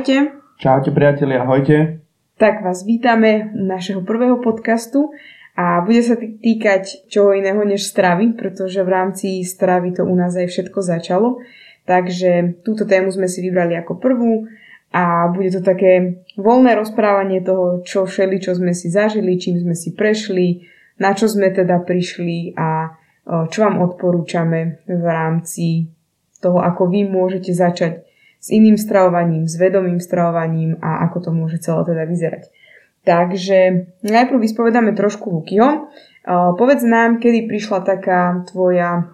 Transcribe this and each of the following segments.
Ahojte. Čaute priatelia, ahojte. Tak vás vítame našeho prvého podcastu a bude sa týkať čoho iného než stravy, pretože v rámci stravy to u nás aj všetko začalo. Takže túto tému sme si vybrali ako prvú a bude to také voľné rozprávanie toho, čo všeli, čo sme si zažili, čím sme si prešli, na čo sme teda prišli a čo vám odporúčame v rámci toho, ako vy môžete začať s iným stravovaním, s vedomým stravovaním a ako to môže celé teda vyzerať. Takže najprv vyspovedáme trošku Lukyho. Povedz nám, kedy prišla taká tvoja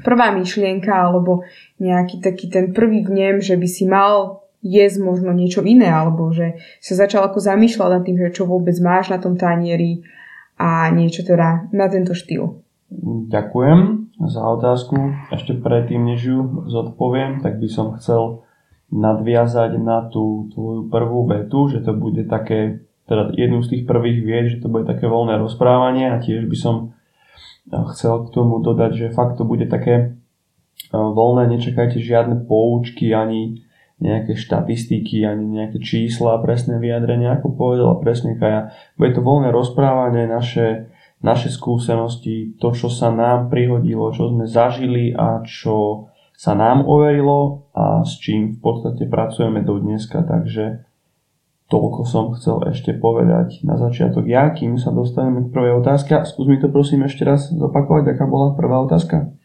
prvá myšlienka alebo nejaký taký ten prvý vnem, že by si mal jesť možno niečo iné alebo že sa začal ako zamýšľať nad tým, že čo vôbec máš na tom tanieri a niečo teda na tento štýl. Ďakujem za otázku. Ešte predtým, než ju zodpoviem, tak by som chcel nadviazať na tú tvoju prvú vetu, že to bude také, teda jednu z tých prvých vied, že to bude také voľné rozprávanie a tiež by som eh, chcel k tomu dodať, že fakt to bude také eh, voľné, nečakajte žiadne poučky ani nejaké štatistiky, ani nejaké čísla, presné vyjadrenia, ako povedala presne Kaja. Bude to voľné rozprávanie, naše, naše skúsenosti, to, čo sa nám prihodilo, čo sme zažili a čo sa nám overilo a s čím v podstate pracujeme do dneska, takže toľko som chcel ešte povedať na začiatok ja, kým sa dostaneme k prvej otázke. Skús mi to prosím ešte raz zopakovať, aká bola prvá otázka.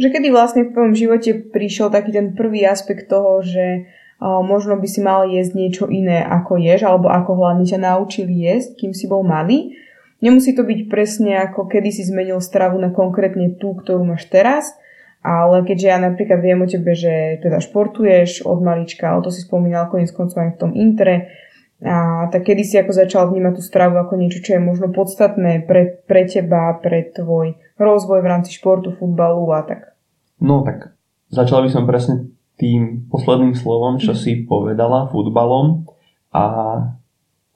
Že kedy vlastne v tvojom živote prišiel taký ten prvý aspekt toho, že možno by si mal jesť niečo iné ako ješ, alebo ako hlavne ťa naučili jesť, kým si bol malý. Nemusí to byť presne ako kedy si zmenil stravu na konkrétne tú, ktorú máš teraz, ale keďže ja napríklad viem o tebe, že teda športuješ od malička, ale to si spomínal konec koncov aj v tom intre, a tak kedy si ako začal vnímať tú stravu ako niečo, čo je možno podstatné pre, pre teba, pre tvoj rozvoj v rámci športu, futbalu a tak? No tak začal by som presne tým posledným slovom, čo si povedala, futbalom a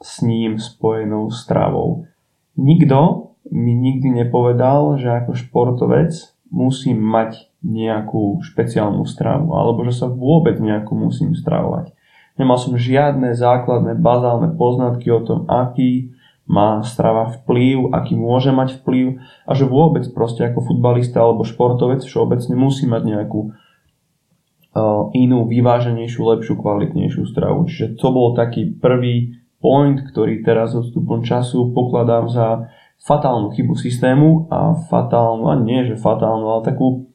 s ním spojenou stravou. Nikto mi nikdy nepovedal, že ako športovec musím mať nejakú špeciálnu stravu, alebo že sa vôbec nejakú musím stravovať. Nemal som žiadne základné, bazálne poznatky o tom, aký má strava vplyv, aký môže mať vplyv a že vôbec proste ako futbalista alebo športovec všeobecne musí mať nejakú uh, inú, vyváženejšiu, lepšiu, kvalitnejšiu stravu. Čiže to bol taký prvý point, ktorý teraz odstupom času pokladám za fatálnu chybu systému a fatálnu, a nie že fatálnu, ale takú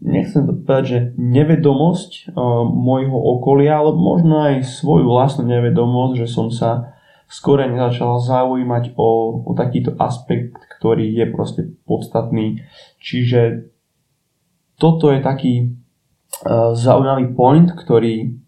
nechcem to povedať, že nevedomosť uh, môjho okolia, ale možno aj svoju vlastnú nevedomosť, že som sa skôr nezačal zaujímať o, o takýto aspekt, ktorý je proste podstatný. Čiže toto je taký uh, zaujímavý point, ktorý,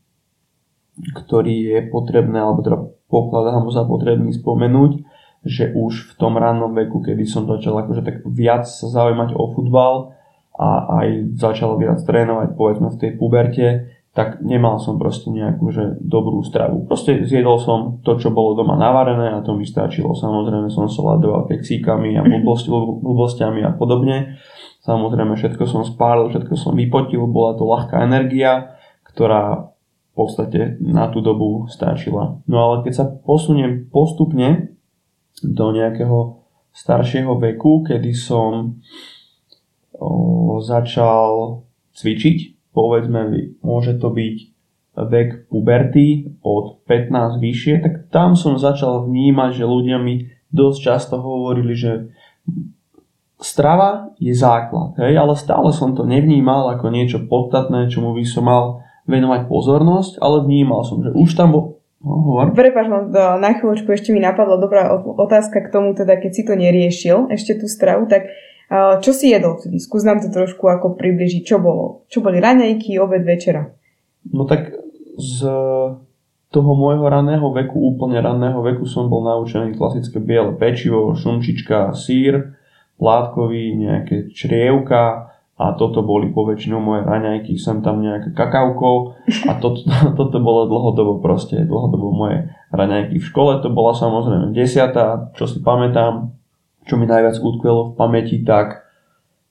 ktorý je potrebné, alebo teda pokladám za potrebný spomenúť, že už v tom rannom veku, kedy som začal akože tak viac sa zaujímať o futbal, a aj začalo viac trénovať povedzme v tej puberte, tak nemal som proste nejakú že dobrú stravu. Proste zjedol som to, čo bolo doma navarené a to mi stačilo. Samozrejme som saladoval keksíkami a blbostiami a podobne. Samozrejme všetko som spálil, všetko som vypotil, bola to ľahká energia, ktorá v podstate na tú dobu stačila. No ale keď sa posuniem postupne do nejakého staršieho veku, kedy som začal cvičiť, povedzme, môže to byť vek puberty od 15 vyššie, tak tam som začal vnímať, že ľudia mi dosť často hovorili, že strava je základ, hej, ale stále som to nevnímal ako niečo podstatné, čomu by som mal venovať pozornosť, ale vnímal som, že už tam bol... No. Prepač, na chvíľočku ešte mi napadla dobrá otázka k tomu, teda keď si to neriešil, ešte tú stravu, tak čo si jedol vtedy? Skús nám to trošku ako približiť. Čo bolo? Čo boli raňajky, obed, večera? No tak z toho môjho raného veku, úplne raného veku som bol naučený klasické biele pečivo, šunčička, sír, plátkový, nejaké črievka a toto boli poväčšinou moje raňajky, sem tam nejaké kakauko a toto, toto bolo dlhodobo proste, dlhodobo moje raňajky. V škole to bola samozrejme desiata, čo si pamätám, čo mi najviac utkvelo v pamäti, tak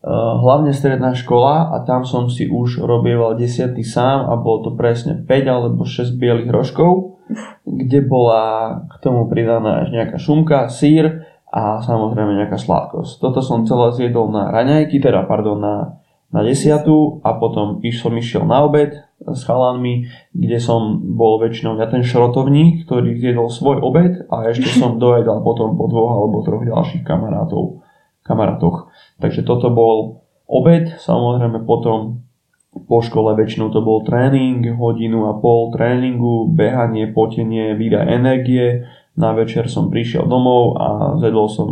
hlavne stredná škola a tam som si už robieval desiatý sám a bolo to presne 5 alebo 6 bielých rožkov, kde bola k tomu pridaná až nejaká šumka, sír a samozrejme nejaká sladkosť. Toto som celé zjedol na raňajky, teda pardon, na, na desiatu a potom som išiel na obed s chalanmi, kde som bol väčšinou na ten šrotovník, ktorý zjedol svoj obed a ešte som dojedal potom po dvoch alebo troch ďalších kamarátov, kamarátoch. Takže toto bol obed, samozrejme potom po škole väčšinou to bol tréning, hodinu a pol tréningu, behanie, potenie, výdaj energie. Na večer som prišiel domov a zjedol som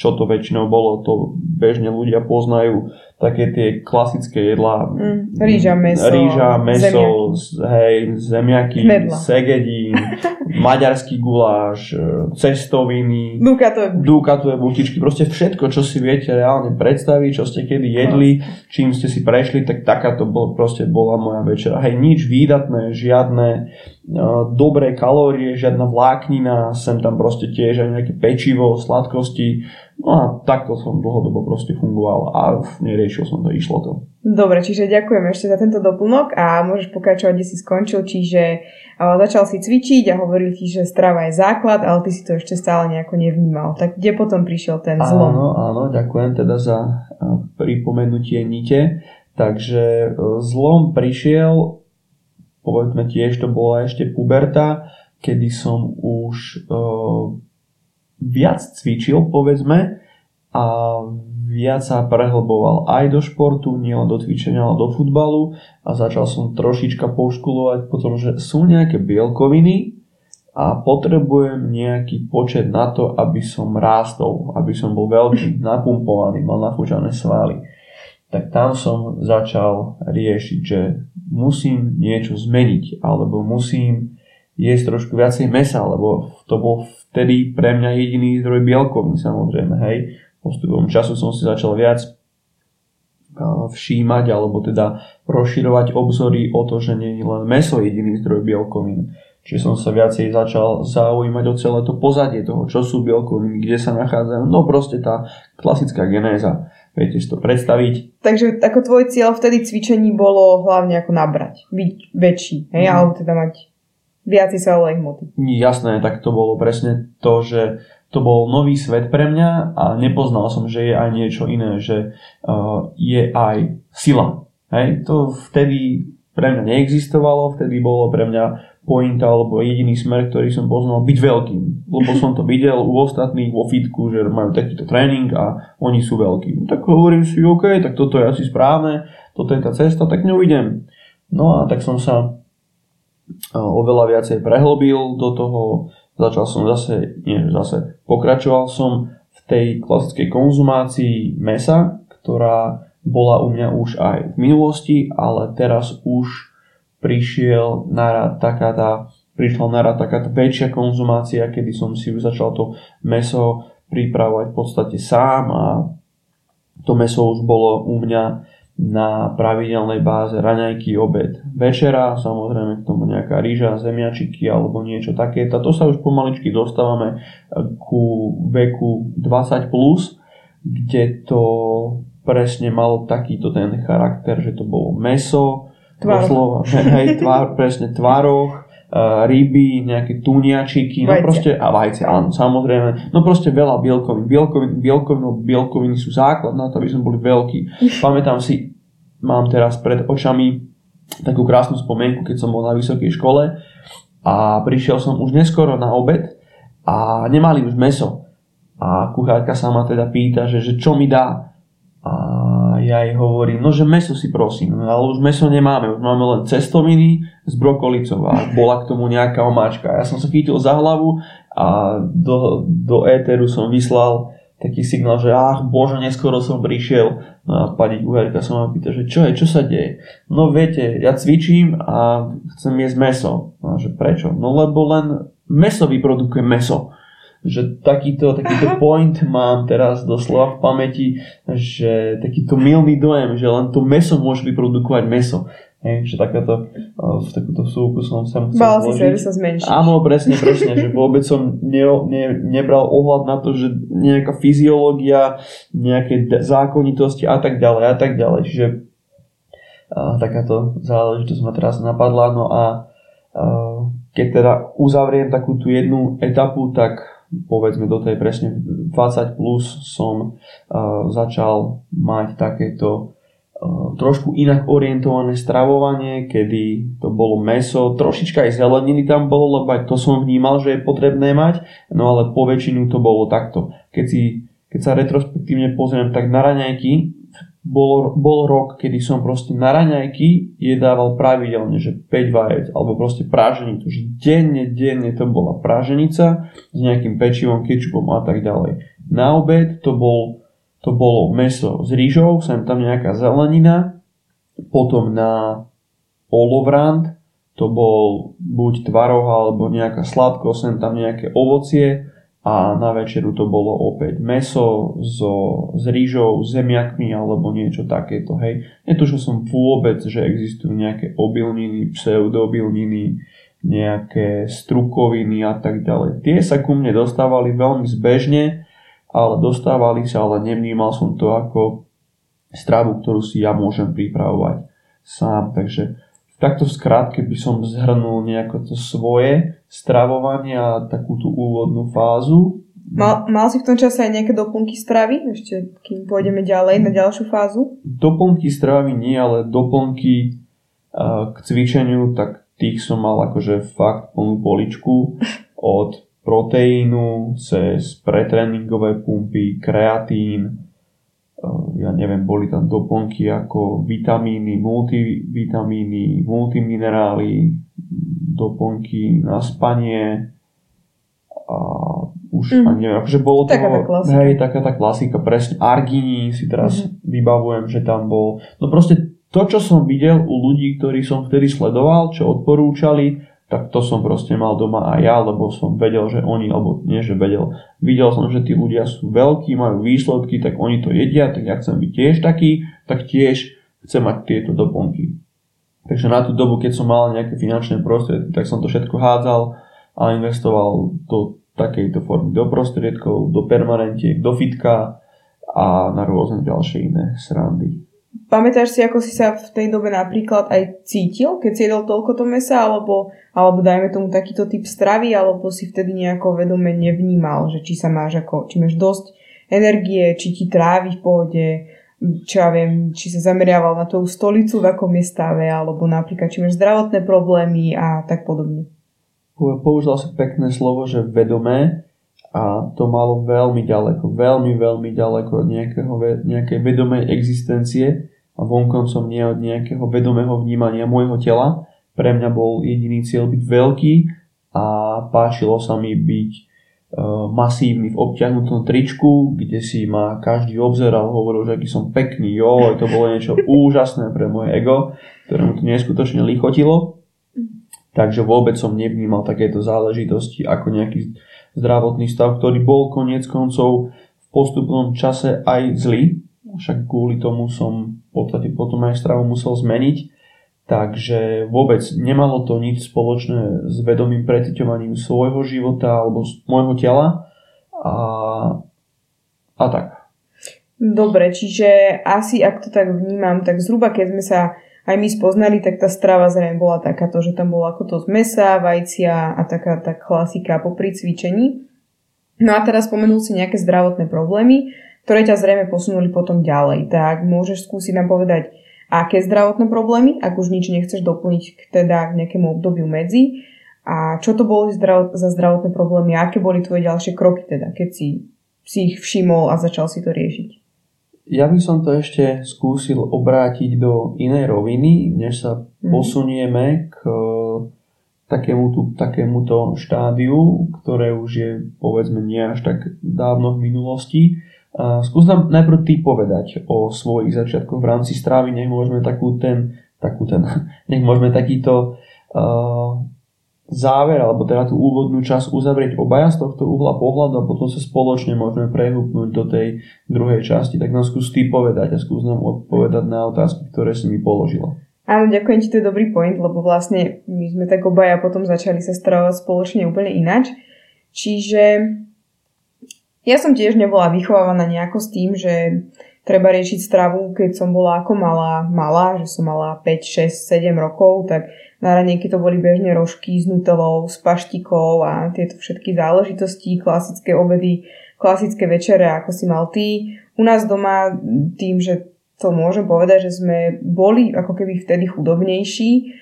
čo to väčšinou bolo, to bežne ľudia poznajú, také tie klasické jedlá. Mm, rýža, meso, rýža, meso zemiaky. hej, zemiaky, Knedla. segedín, maďarský guláš, e, cestoviny, dukatové, dukatové butičky, proste všetko, čo si viete reálne predstaviť, čo ste kedy jedli, čím ste si prešli, tak takáto bol, proste bola moja večera. Hej, nič výdatné, žiadne uh, dobré kalórie, žiadna vláknina, sem tam proste tiež aj nejaké pečivo, sladkosti, No a takto som dlhodobo proste fungoval a neriešil som to, išlo to. Dobre, čiže ďakujem ešte za tento doplnok a môžeš pokračovať, kde si skončil, čiže začal si cvičiť a hovoril ti, že strava je základ, ale ty si to ešte stále nejako nevnímal. Tak kde potom prišiel ten zlom? Áno, áno, ďakujem teda za pripomenutie nite. Takže e, zlom prišiel, povedzme tiež to bola ešte puberta, kedy som už uh, viac cvičil, povedzme, a viac sa prehlboval aj do športu, nielen do cvičenia, ale do futbalu a začal som trošička poškulovať potom, že sú nejaké bielkoviny a potrebujem nejaký počet na to, aby som rástol, aby som bol veľký, napumpovaný, mal nafúčané svaly. Tak tam som začal riešiť, že musím niečo zmeniť, alebo musím jesť trošku viacej mesa, lebo to bol vtedy pre mňa jediný zdroj bielkovín samozrejme, hej. Postupom času som si začal viac všímať alebo teda rozširovať obzory o to, že nie je len meso jediný zdroj bielkovín. Čiže som sa viacej začal zaujímať o celé to pozadie toho, čo sú bielkoviny, kde sa nachádzajú. No proste tá klasická genéza. Viete si to predstaviť. Takže ako tvoj cieľ vtedy cvičení bolo hlavne ako nabrať, byť väčší, hej, mm. alebo teda mať viac svalovej hmoty. Jasné, tak to bolo presne to, že to bol nový svet pre mňa a nepoznal som, že je aj niečo iné, že uh, je aj sila. Hej? To vtedy pre mňa neexistovalo, vtedy bolo pre mňa pointa alebo jediný smer, ktorý som poznal, byť veľkým. Lebo som to videl u ostatných vo fitku, že majú takýto tréning a oni sú veľkí. No tak hovorím si, OK, tak toto je asi správne, toto je tá cesta, tak ňou idem. No a tak som sa oveľa viacej prehlbil do toho, začal som zase, nie zase, pokračoval som v tej klasickej konzumácii mesa, ktorá bola u mňa už aj v minulosti, ale teraz už prišiel narad taká tá, prišla narad taká tá väčšia konzumácia, kedy som si už začal to meso pripravovať v podstate sám a to meso už bolo u mňa na pravidelnej báze raňajky, obed, večera, samozrejme k tomu nejaká rýža, zemiačiky alebo niečo také. To sa už pomaličky dostávame ku veku 20+, plus, kde to presne malo takýto ten charakter, že to bolo meso, doslova, hej, tvár, presne tvároch, ryby, nejaké tuniačiky, no proste, a vajce, áno, samozrejme, no proste veľa bielkovín. Bielkoviny, bielkoviny, bielkoviny sú základ na to, aby sme boli veľkí. Pamätám si, mám teraz pred očami takú krásnu spomienku, keď som bol na vysokej škole a prišiel som už neskoro na obed a nemali už meso. A kuchárka sa ma teda pýta, že, že čo mi dá. Ja jej hovorím, no že meso si prosím, ale už meso nemáme, už máme len cestoviny s brokolicou a bola k tomu nejaká omáčka. Ja som sa chytil za hlavu a do, do éteru som vyslal taký signál, že ach bože, neskoro som prišiel. No a pani kuchárka sa ma pýta, že čo je, čo sa deje? No viete, ja cvičím a chcem jesť meso. No že prečo? No lebo len meso vyprodukuje meso že takýto, takýto point mám teraz doslova v pamäti, že takýto milný dojem, že len to meso môže vyprodukovať meso. Hej, že takáto, uh, v takúto súku som sa musel Bál si sa, že sa zmenšíš. Áno, presne, presne, že vôbec som ne, ne, nebral ohľad na to, že nejaká fyziológia, nejaké zákonitosti a tak ďalej a tak ďalej. Čiže uh, takáto záležitosť ma teraz napadla. No a uh, keď teda uzavriem takú tú jednu etapu, tak povedzme do tej presne 20 plus som uh, začal mať takéto uh, trošku inak orientované stravovanie, kedy to bolo meso, trošička aj zeleniny tam bolo, lebo aj to som vnímal, že je potrebné mať, no ale po väčšinu to bolo takto. Keď, si, keď sa retrospektívne pozriem, tak na raňajky bol, bol rok, kedy som proste na raňajky jedával pravidelne, že 5 vajec, alebo proste práženicu, že denne, denne to bola práženica s nejakým pečivom, kečupom a tak ďalej. Na obed to, bol, to bolo meso s rýžou, sem tam nejaká zelenina, potom na olovrant to bol buď tvaroh alebo nejaká sladko, sem tam nejaké ovocie, a na večeru to bolo opäť meso so, s rýžou, zemiakmi alebo niečo takéto, hej. Netušil som vôbec, že existujú nejaké obilniny, pseudobilniny, nejaké strukoviny a tak ďalej. Tie sa ku mne dostávali veľmi zbežne, ale dostávali sa, ale nevnímal som to ako stravu, ktorú si ja môžem pripravovať sám. Takže takto v skrátke by som zhrnul nejako to svoje stravovanie a takú tú úvodnú fázu. Mal, mal si v tom čase aj nejaké doplnky stravy, ešte kým pôjdeme ďalej na ďalšiu fázu? Doplnky stravy nie, ale doplnky uh, k cvičeniu, tak tých som mal akože fakt plnú poličku od proteínu cez pretréningové pumpy, kreatín, ja neviem, boli tam doplnky ako vitamíny, multivitamíny, multiminerály, doplnky na spanie a už mm. ani neviem, akože bolo to, taká hej, taká tá klasika, presne, argini si teraz mm. vybavujem, že tam bol, no proste to, čo som videl u ľudí, ktorí som vtedy sledoval, čo odporúčali, tak to som proste mal doma aj ja, lebo som vedel, že oni, alebo nie, že vedel, videl som, že tí ľudia sú veľkí, majú výsledky, tak oni to jedia, tak ja chcem byť tiež taký, tak tiež chcem mať tieto doplnky. Takže na tú dobu, keď som mal nejaké finančné prostriedky, tak som to všetko hádzal a investoval do takejto formy, do prostriedkov, do permanentiek, do fitka a na rôzne ďalšie iné srandy. Pamätáš si, ako si sa v tej dobe napríklad aj cítil, keď si jedol toľko to mesa, alebo, alebo dajme tomu takýto typ stravy, alebo si vtedy nejako vedome nevnímal, že či sa máš ako, či máš dosť energie, či ti trávi v pohode, čo ja viem, či sa zameriaval na tú stolicu, v akom je stave, alebo napríklad, či máš zdravotné problémy a tak podobne. Použil si pekné slovo, že vedomé a to malo veľmi ďaleko, veľmi, veľmi ďaleko od nejakého, nejakej vedomej existencie a vonkoncom nie od nejakého vedomého vnímania môjho tela. Pre mňa bol jediný cieľ byť veľký a páčilo sa mi byť masívny v obťahnutom tričku, kde si ma každý obzeral, hovoril, že aký som pekný, jo, to bolo niečo úžasné pre moje ego, ktorému to neskutočne lichotilo. Takže vôbec som nevnímal takéto záležitosti ako nejaký zdravotný stav, ktorý bol koniec koncov v postupnom čase aj zlý. Však kvôli tomu som v podstate potom aj stravu musel zmeniť. Takže vôbec nemalo to nič spoločné s vedomým preciťovaním svojho života alebo môjho tela a, a tak. Dobre, čiže asi ak to tak vnímam, tak zhruba keď sme sa aj my spoznali, tak tá strava zrejme bola takáto, že tam bolo ako to z mesa, vajcia a taká tá klasika po cvičení. No a teraz spomenul si nejaké zdravotné problémy, ktoré ťa zrejme posunuli potom ďalej. Tak môžeš skúsiť nám povedať, aké zdravotné problémy, ak už nič nechceš doplniť k teda k nejakému obdobiu medzi a čo to boli za zdravotné problémy aké boli tvoje ďalšie kroky teda, keď si, si ich všimol a začal si to riešiť. Ja by som to ešte skúsil obrátiť do inej roviny, než sa mm. posunieme k takémuto, takémuto štádiu, ktoré už je povedzme nie až tak dávno v minulosti. Skús nám najprv ty povedať o svojich začiatkoch v rámci strávy, nech môžeme takú ten, takú ten, nech môžeme takýto uh, záver, alebo teda tú úvodnú časť uzavrieť obaja z tohto uhla pohľadu a potom sa spoločne môžeme prehúpnúť do tej druhej časti. Tak nám skús ty povedať a skús nám odpovedať na otázky, ktoré si mi položila. Áno, ďakujem ti, to je dobrý point, lebo vlastne my sme tak obaja potom začali sa stravovať spoločne úplne inač. Čiže ja som tiež nebola vychovávaná nejako s tým, že treba riešiť stravu, keď som bola ako malá, malá, že som mala 5, 6, 7 rokov, tak na ranejky to boli bežne rožky s nutelou, s paštikou a tieto všetky záležitosti, klasické obedy, klasické večere, ako si mal ty. U nás doma tým, že to môžem povedať, že sme boli ako keby vtedy chudobnejší,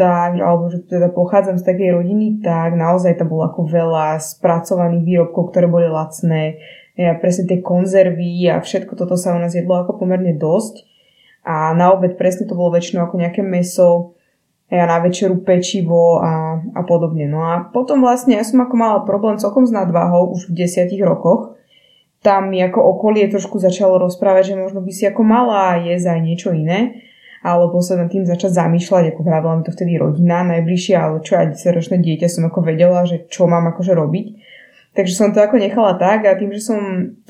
tak, alebo že teda pochádzam z takej rodiny, tak naozaj tam bolo ako veľa spracovaných výrobkov, ktoré boli lacné, ja, presne tie konzervy a všetko toto sa u nás jedlo ako pomerne dosť. A na obed presne to bolo väčšinou ako nejaké meso, ja na večeru pečivo a, a podobne. No a potom vlastne ja som ako mala problém celkom s nadváhou už v desiatich rokoch, tam mi ako okolie trošku začalo rozprávať, že možno by si ako mala jesť aj niečo iné, alebo sa nad tým začať zamýšľať, ako vravila mi to vtedy rodina najbližšie, ale čo aj 10-ročné dieťa som ako vedela, že čo mám akože robiť. Takže som to ako nechala tak a tým, že som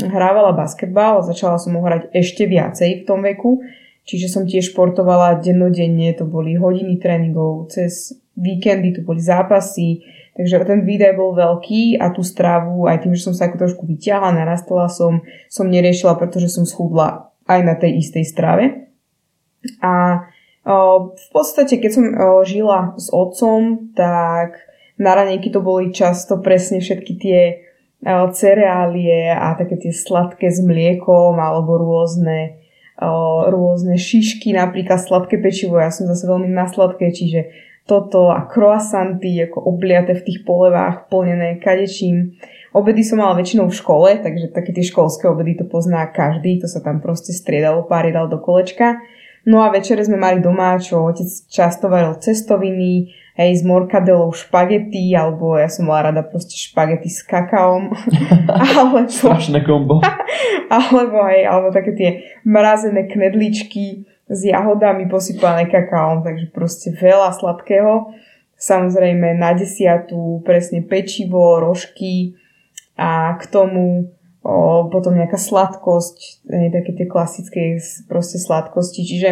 hrávala basketbal začala som ho hrať ešte viacej v tom veku, čiže som tiež športovala dennodenne, to boli hodiny tréningov, cez víkendy to boli zápasy, Takže ten výdaj bol veľký a tú stravu, aj tým, že som sa ako trošku vyťahla, narastla som, som neriešila, pretože som schudla aj na tej istej strave. A v podstate, keď som žila s otcom, tak na ranejky to boli často presne všetky tie cereálie a také tie sladké s mliekom alebo rôzne, rôzne šišky, napríklad sladké pečivo. Ja som zase veľmi na sladké, čiže toto a croissanty ako obliate v tých polevách, plnené kadečím. Obedy som mala väčšinou v škole, takže také tie školské obedy to pozná každý, to sa tam proste striedalo, pár dal do kolečka. No a večere sme mali doma, čo otec často varil cestoviny, hej, s morkadelou špagety, alebo ja som mala rada proste špagety s kakaom. alebo, Strašné kombo. alebo hej, alebo také tie mrazené knedličky, s jahodami posypané kakaom, takže proste veľa sladkého. Samozrejme na desiatu presne pečivo, rožky a k tomu o, potom nejaká sladkosť, ne, také tie klasické proste sladkosti. Čiže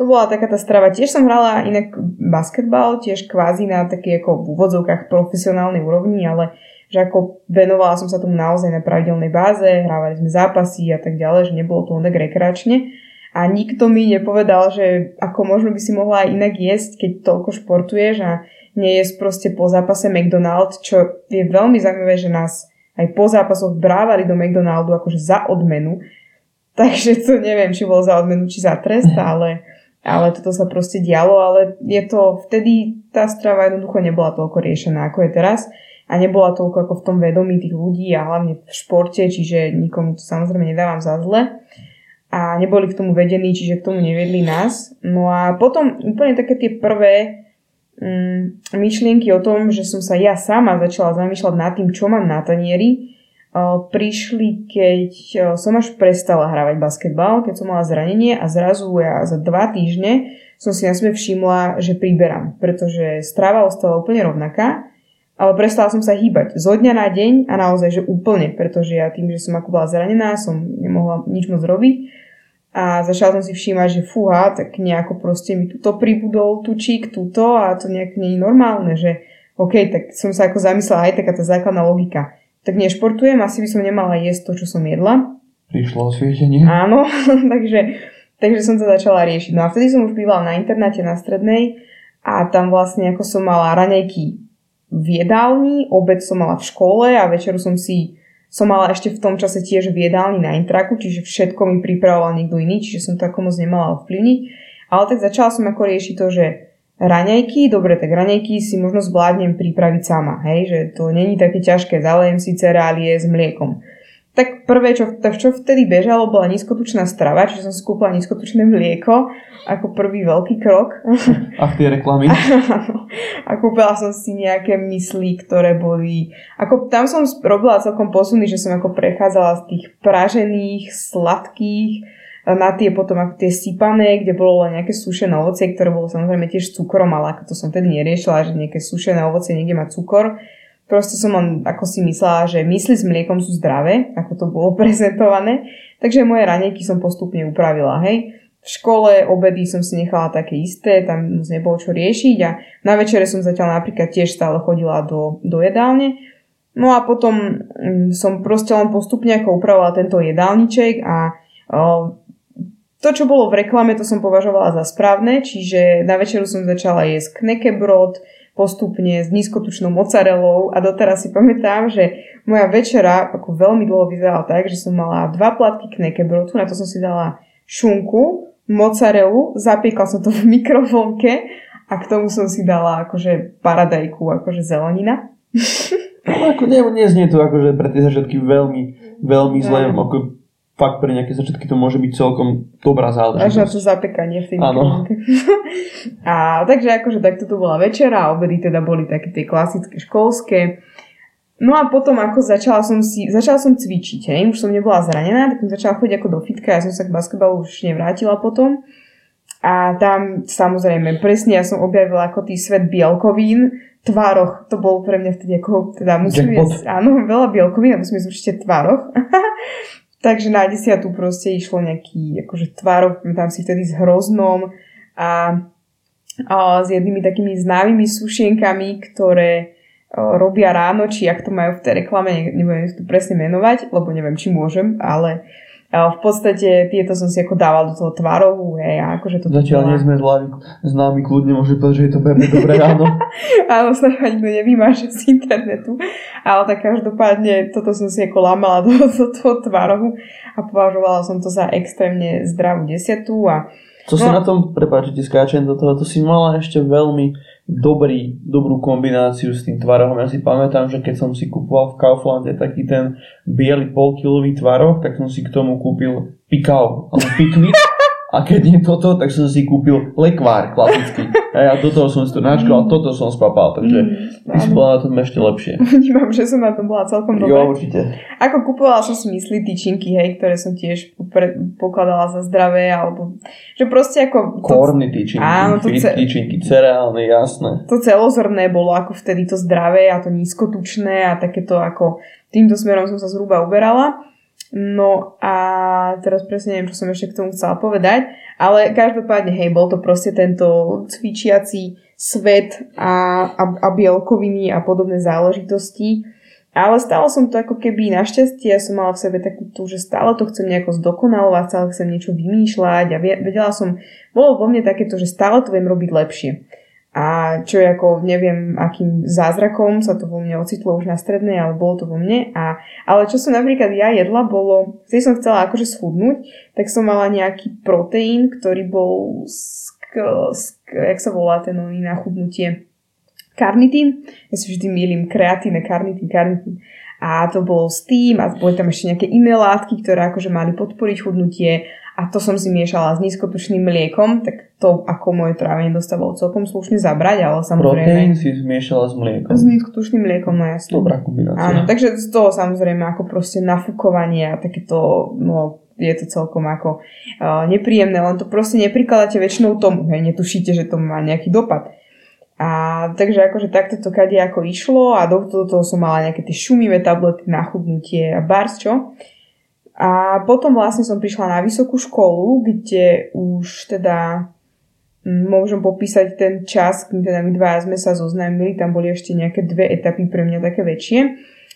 to bola taká tá strava. Tiež som hrala inak basketbal, tiež kvázi na také ako v úvodzovkách profesionálnej úrovni, ale že ako venovala som sa tomu naozaj na pravidelnej báze, hrávali sme zápasy a tak ďalej, že nebolo to len tak rekreačne a nikto mi nepovedal, že ako možno by si mohla aj inak jesť, keď toľko športuješ a nie jesť proste po zápase McDonald, čo je veľmi zaujímavé, že nás aj po zápasoch brávali do McDonaldu akože za odmenu. Takže to neviem, či bolo za odmenu, či za trest, ale, ale toto sa proste dialo, ale je to, vtedy tá strava jednoducho nebola toľko riešená, ako je teraz a nebola toľko ako v tom vedomí tých ľudí a hlavne v športe, čiže nikomu to samozrejme nedávam za zle a neboli k tomu vedení, čiže k tomu nevedli nás. No a potom úplne také tie prvé myšlienky o tom, že som sa ja sama začala zamýšľať nad tým, čo mám na tanieri, prišli, keď som až prestala hrávať basketbal, keď som mala zranenie a zrazu ja za dva týždne som si na sebe všimla, že priberám, pretože strava ostala úplne rovnaká, ale prestala som sa hýbať zo dňa na deň a naozaj, že úplne, pretože ja tým, že som ako bola zranená, som nemohla nič moc robiť, a začala som si všímať, že fúha, tak nejako proste mi tuto pribudol tučík, tuto a to nejak nie je normálne, že OK, tak som sa ako zamyslela aj taká tá základná logika. Tak nešportujem, asi by som nemala jesť to, čo som jedla. Prišlo osvietenie. Áno, takže, takže som to začala riešiť. No a vtedy som už bývala na internáte na strednej a tam vlastne ako som mala raňajky v jedálni, obed som mala v škole a večeru som si som mala ešte v tom čase tiež v jedálni na intraku, čiže všetko mi pripravoval niekto iný, čiže som to ako moc nemala ovplyvniť. Ale tak začala som ako riešiť to, že raňajky, dobre, tak raňajky si možno zvládnem pripraviť sama, hej, že to není také ťažké, zalejem si cereálie s mliekom. Tak prvé, čo, čo vtedy bežalo, bola nízkotučná strava, čiže som skúpila nízkotučné mlieko ako prvý veľký krok. A tie reklamy. a kúpila som si nejaké mysli, ktoré boli... Ako, tam som robila celkom posuny, že som ako prechádzala z tých pražených, sladkých na tie potom ako tie sypané, kde bolo len nejaké sušené ovocie, ktoré bolo samozrejme tiež cukrom, ale ako to som tedy neriešila, že nejaké sušené ovocie niekde má cukor Proste som len ako si myslela, že mysli s mliekom sú zdravé, ako to bolo prezentované. Takže moje ranejky som postupne upravila, hej. v škole obedy som si nechala také isté, tam moc nebolo čo riešiť a na večere som zatiaľ napríklad tiež stále chodila do, do jedálne. No a potom mm, som proste len postupne ako upravovala tento jedálniček a to, čo bolo v reklame, to som považovala za správne, čiže na večeru som začala jesť knekebrod, postupne s nízkotučnou mozzarellou a doteraz si pamätám, že moja večera ako veľmi dlho vyzerala tak, že som mala dva platky knekebrotu, na to som si dala šunku, mozzarellu, zapiekla som to v mikrovlnke a k tomu som si dala akože paradajku, akože zelenina. No, ako nie, neznie to akože pre tie začiatky veľmi, veľmi zlé, ako fakt pre nejaké začiatky to môže byť celkom dobrá záležitosť. Až na to zapekanie v tej Áno. a takže akože takto to bola večera a obedy teda boli také tie klasické školské. No a potom ako začala som si, začala som cvičiť, hej, už som nebola zranená, tak som začala chodiť ako do fitka, ja som sa k basketbalu už nevrátila potom. A tam samozrejme, presne ja som objavila ako tý svet bielkovín, tvároch, to bol pre mňa vtedy ako, teda musím jesť, áno, veľa bielkovín a musím jesť určite tvároch. Takže na desiatu proste išlo nejaký akože tvárok, tam si vtedy s hroznom a, a s jednými takými známymi sušienkami, ktoré o, robia ráno, či ak to majú v tej reklame, nebudem to presne menovať, lebo neviem, či môžem, ale v podstate tieto som si ako dával do toho tvarohu, hej, a akože to Zatiaľ nie sme zlávi, známi, kľudne môže povedať, že je to berne dobré áno. áno, sa nikto nevymáže z internetu, ale tak každopádne toto som si ako lámala do, do toho tvarohu a považovala som to za extrémne zdravú desiatu a co no. si na tom, prepáčte, skáčem do toho, to si mala ešte veľmi dobrý, dobrú kombináciu s tým tvarohom. Ja si pamätám, že keď som si kupoval v Kauflande taký ten biely polkilový tvaroh, tak som si k tomu kúpil pikau, alebo piknik. A keď nie toto, tak som si kúpil lekvár klasický. A ja do toho som si to načkal a toto som spapal, takže mm, si bola na tom ešte lepšie. Vnímam, že som na tom bola celkom dobrá. Jo, určite. Ako kupovala som si myslí tyčinky, hej, ktoré som tiež pre, pokladala za zdravé, alebo že proste ako... Korny tyčinky, áno, to ce... tyčinky, cereálne, jasné. To celozrné bolo ako vtedy to zdravé a to nízkotučné a takéto ako týmto smerom som sa zhruba uberala. No a teraz presne neviem, čo som ešte k tomu chcela povedať, ale každopádne, hej, bol to proste tento cvičiaci svet a, a, a bielkoviny a podobné záležitosti. Ale stále som to ako keby našťastie, ja som mala v sebe takú tú, že stále to chcem nejako zdokonalovať, stále chcem niečo vymýšľať a vedela som, bolo vo mne takéto, že stále to viem robiť lepšie. A čo je ako, neviem, akým zázrakom sa to vo mne ocitlo už na strednej, ale bolo to vo mne. A, ale čo som napríklad ja jedla, bolo, keď som chcela akože schudnúť, tak som mala nejaký proteín, ktorý bol, sk, sk, jak sa volá ten oný na chudnutie, karnitín. Ja si vždy milím kreatín a karnitín, karnitín. A to bolo s tým a boli tam ešte nejaké iné látky, ktoré akože mali podporiť chudnutie a to som si miešala s nízkotučným mliekom, tak to ako moje trávenie dostávalo celkom slušne zabrať, ale samozrejme... Proteín si zmiešala s mliekom. S nízkotučným mliekom, no jasne. Dobrá kombinácia. Áno, takže z toho samozrejme ako proste nafúkovanie a takéto, no je to celkom ako uh, nepríjemné, len to proste neprikladáte väčšinou tomu, hej, netušíte, že to má nejaký dopad. A takže akože takto to kade ako išlo a do toho som mala nejaké tie šumivé tablety na chudnutie a bars čo. A potom vlastne som prišla na vysokú školu, kde už teda môžem popísať ten čas, kým teda my dvaja sme sa zoznámili, tam boli ešte nejaké dve etapy pre mňa také väčšie.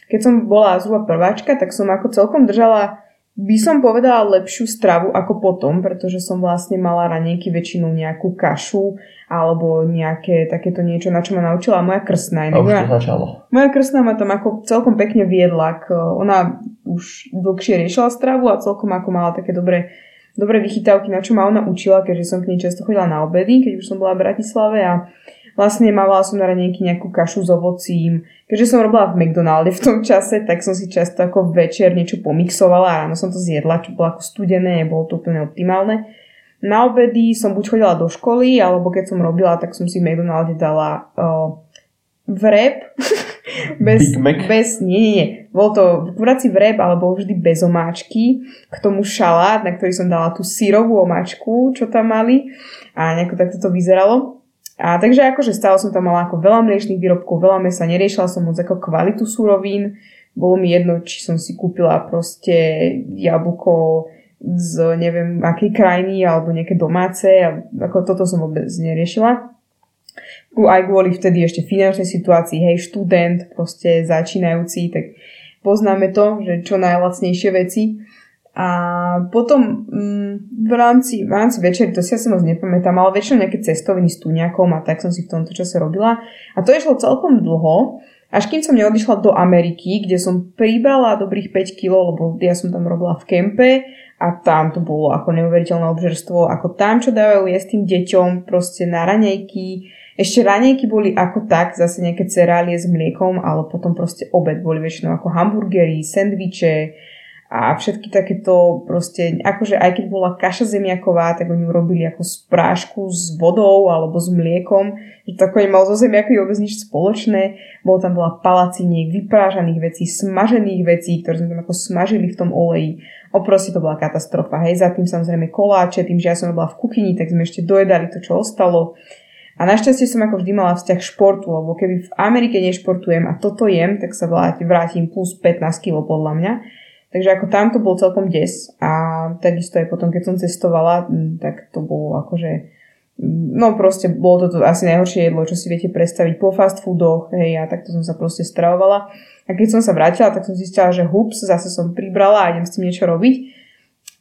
Keď som bola zhruba prváčka, tak som ako celkom držala by som povedala lepšiu stravu ako potom, pretože som vlastne mala ranejky väčšinou nejakú kašu alebo nejaké takéto niečo, na čo ma naučila moja krstná. A už to začalo. Moja krstná ma tam ako celkom pekne viedla. K, ona už dlhšie riešila stravu a celkom ako mala také dobré, dobré vychytávky, na čo ma ona učila, keďže som k nej často chodila na obedy, keď už som bola v Bratislave a vlastne mávala som na ranejky nejakú kašu s ovocím. Keďže som robila v McDonalde v tom čase, tak som si často ako večer niečo pomixovala a ráno som to zjedla, čo bolo ako studené, nebolo to úplne optimálne. Na obedy som buď chodila do školy, alebo keď som robila, tak som si v McDonalde dala uh, vrep. bez, bez, nie, nie, nie. Bol to kurací vrep, ale bol vždy bez omáčky. K tomu šalát, na ktorý som dala tú sírovú omáčku, čo tam mali. A nejako takto to vyzeralo. A takže akože stále som tam mala ako veľa mliečných výrobkov, veľa mesa, neriešila som moc ako kvalitu súrovín, bolo mi jedno, či som si kúpila proste jablko z neviem akej krajiny alebo nejaké domáce a ako toto som vôbec neriešila. Aj kvôli vtedy ešte finančnej situácii, hej, študent, proste začínajúci, tak poznáme to, že čo najlacnejšie veci. A potom mm, v, rámci, v rámci večery, to si asi moc nepamätám, ale väčšinou nejaké cestoviny s tuňakom a tak som si v tomto čase robila. A to išlo celkom dlho, až kým som neodišla do Ameriky, kde som pribrala dobrých 5 kg, lebo ja som tam robila v kempe a tam to bolo ako neuveriteľné obžerstvo, ako tam, čo dávajú jesť tým deťom, proste na raňajky. Ešte raňajky boli ako tak, zase nejaké cerálie s mliekom, ale potom proste obed boli väčšinou ako hamburgery, sendviče, a všetky takéto proste, akože aj keď bola kaša zemiaková, tak oni urobili ako z prášku s vodou alebo s mliekom, že to ako nemalo zo zemiakových vôbec nič spoločné. Bolo tam veľa palaciniek, vyprážaných vecí, smažených vecí, ktoré sme tam ako smažili v tom oleji. Oproste to bola katastrofa. Hej, za tým samozrejme koláče, tým, že ja som bola v kuchyni, tak sme ešte dojedali to, čo ostalo. A našťastie som ako vždy mala vzťah športu, lebo keby v Amerike nešportujem a toto jem, tak sa vrátim plus 15 kg podľa mňa. Takže ako tam to bol celkom des a takisto aj potom, keď som cestovala, tak to bolo akože No proste bolo to asi najhoršie jedlo, čo si viete predstaviť po fast foodoch, hej, a takto som sa proste stravovala. A keď som sa vrátila, tak som zistila, že hups, zase som pribrala a idem s tým niečo robiť.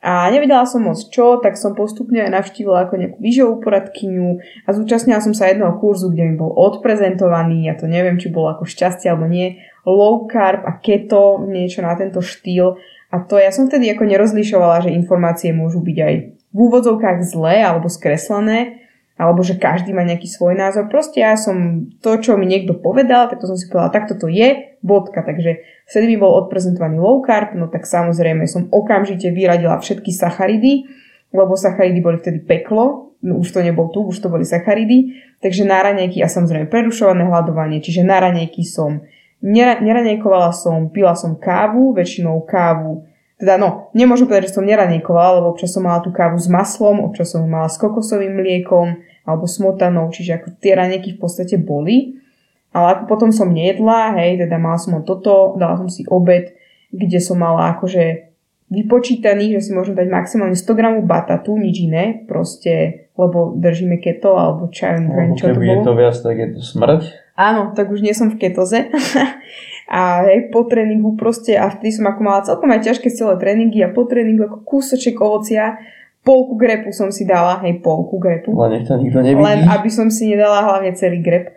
A nevedela som moc čo, tak som postupne aj navštívila ako nejakú výžovú poradkyňu a zúčastnila som sa jedného kurzu, kde mi bol odprezentovaný, ja to neviem, či bolo ako šťastie alebo nie, low carb a keto, niečo na tento štýl. A to ja som vtedy ako nerozlišovala, že informácie môžu byť aj v úvodzovkách zlé alebo skreslené, alebo že každý má nejaký svoj názor. Proste ja som to, čo mi niekto povedal, tak to som si povedala, takto to je, bodka. Takže vtedy mi bol odprezentovaný low carb, no tak samozrejme som okamžite vyradila všetky sacharidy, lebo sacharidy boli vtedy peklo, no už to nebol tu, už to boli sacharidy, takže na a samozrejme prerušované hľadovanie, čiže na som Neranejkovala som, pila som kávu, väčšinou kávu, teda no, nemôžem povedať, že som neranejkovala, lebo občas som mala tú kávu s maslom, občas som mala s kokosovým mliekom alebo smotanou, čiže ako tie ranejky v podstate boli. Ale ako potom som nejedla, hej, teda mala som toto, dala som si obed, kde som mala akože vypočítaný, že si môžem dať maximálne 100 gramov batatu, nič iné, proste, lebo držíme keto, alebo čo neviem, čo to bolo. je to viac, tak je to smrť. Áno, tak už nie som v ketoze. a hej, po tréningu proste, a vtedy som ako mala celkom aj ťažké celé tréningy a po tréningu ako kúsoček ovocia, polku grepu som si dala, hej, polku grepu. Len nech to nikto nevidí. Len aby som si nedala hlavne celý grep.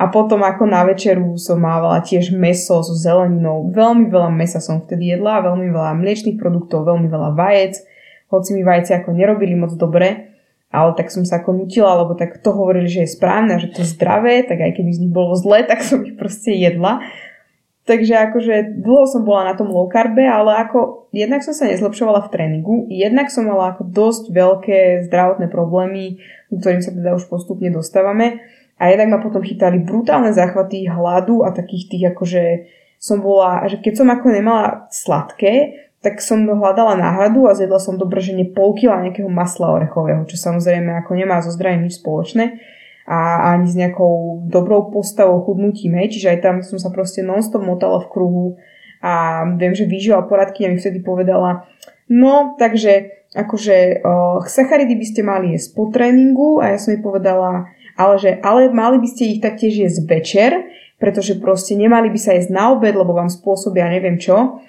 A potom ako na večeru som mávala tiež meso so zeleninou. Veľmi veľa mesa som vtedy jedla, veľmi veľa mliečných produktov, veľmi veľa vajec. Hoci mi vajce ako nerobili moc dobre, ale tak som sa ako nutila, lebo tak to hovorili, že je správne, že to je zdravé, tak aj keby z nich bolo zle, tak som ich proste jedla. Takže akože dlho som bola na tom low carbe, ale ako jednak som sa nezlepšovala v tréningu, jednak som mala ako dosť veľké zdravotné problémy, ktorým sa teda už postupne dostávame. A jednak ma potom chytali brutálne záchvaty hladu a takých tých akože som bola, že keď som ako nemala sladké, tak som hľadala náhradu a zjedla som dobrženie pol kila nejakého masla orechového, čo samozrejme ako nemá so zdravím nič spoločné a ani s nejakou dobrou postavou chudnutím, hej, čiže aj tam som sa proste nonstop motala v kruhu a viem, že výživa poradkyňa mi vtedy povedala, no takže akože uh, sacharidy by ste mali jesť po tréningu a ja som jej povedala, ale že ale mali by ste ich taktiež jesť večer, pretože proste nemali by sa jesť na obed, lebo vám spôsobia neviem čo.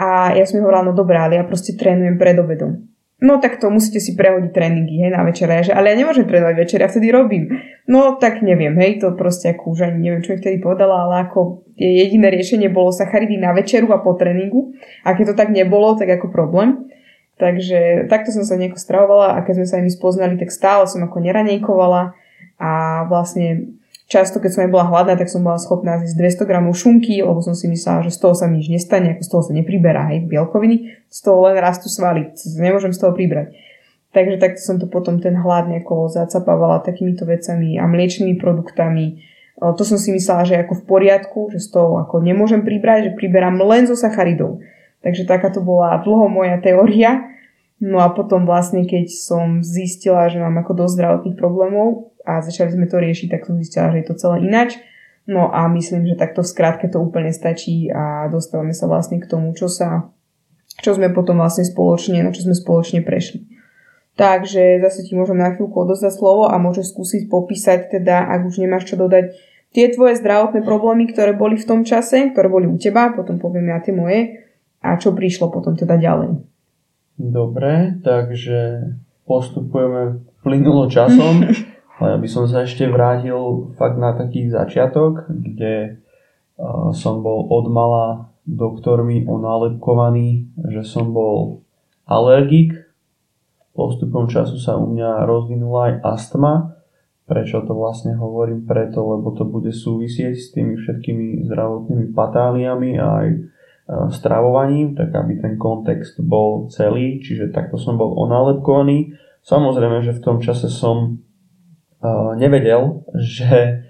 A ja som hovorila, no dobrá, ale ja proste trénujem pred obedom. No tak to musíte si prehodiť tréningy, hej, na večer. Ja, že, ale ja nemôžem trénovať večer, ja vtedy robím. No tak neviem, hej, to proste ako už ani neviem, čo mi vtedy povedala, ale ako jediné riešenie bolo sacharidy na večeru a po tréningu. A keď to tak nebolo, tak ako problém. Takže takto som sa nejako stravovala a keď sme sa aj my spoznali, tak stále som ako neranejkovala a vlastne často, keď som aj bola hladná, tak som bola schopná zjesť 200 gramov šunky, lebo som si myslela, že z toho sa mi nič nestane, ako z toho sa nepriberá aj bielkoviny, z toho len rastú svaly, nemôžem z toho pribrať. Takže takto som to potom ten hlad nejako zacapávala takýmito vecami a mliečnými produktami. To som si myslela, že je ako v poriadku, že z toho ako nemôžem pribrať, že priberám len zo sacharidov. Takže taká to bola dlho moja teória. No a potom vlastne, keď som zistila, že mám ako dosť zdravotných problémov a začali sme to riešiť, tak som zistila, že je to celé inač. No a myslím, že takto v skratke to úplne stačí a dostávame sa vlastne k tomu, čo sa čo sme potom vlastne spoločne, na čo sme spoločne prešli. Takže zase ti môžem na chvíľku odozdať slovo a môžeš skúsiť popísať teda, ak už nemáš čo dodať, tie tvoje zdravotné problémy, ktoré boli v tom čase, ktoré boli u teba, potom poviem ja tie moje a čo prišlo potom teda ďalej. Dobre, takže postupujeme plynulo časom. Ale by som sa ešte vrátil fakt na taký začiatok, kde uh, som bol od mala doktormi onálepkovaný, že som bol alergik. Postupom času sa u mňa rozvinula aj astma. Prečo to vlastne hovorím? Preto, lebo to bude súvisieť s tými všetkými zdravotnými patáliami aj stravovaním, tak aby ten kontext bol celý, čiže takto som bol onálepkovaný. Samozrejme, že v tom čase som nevedel, že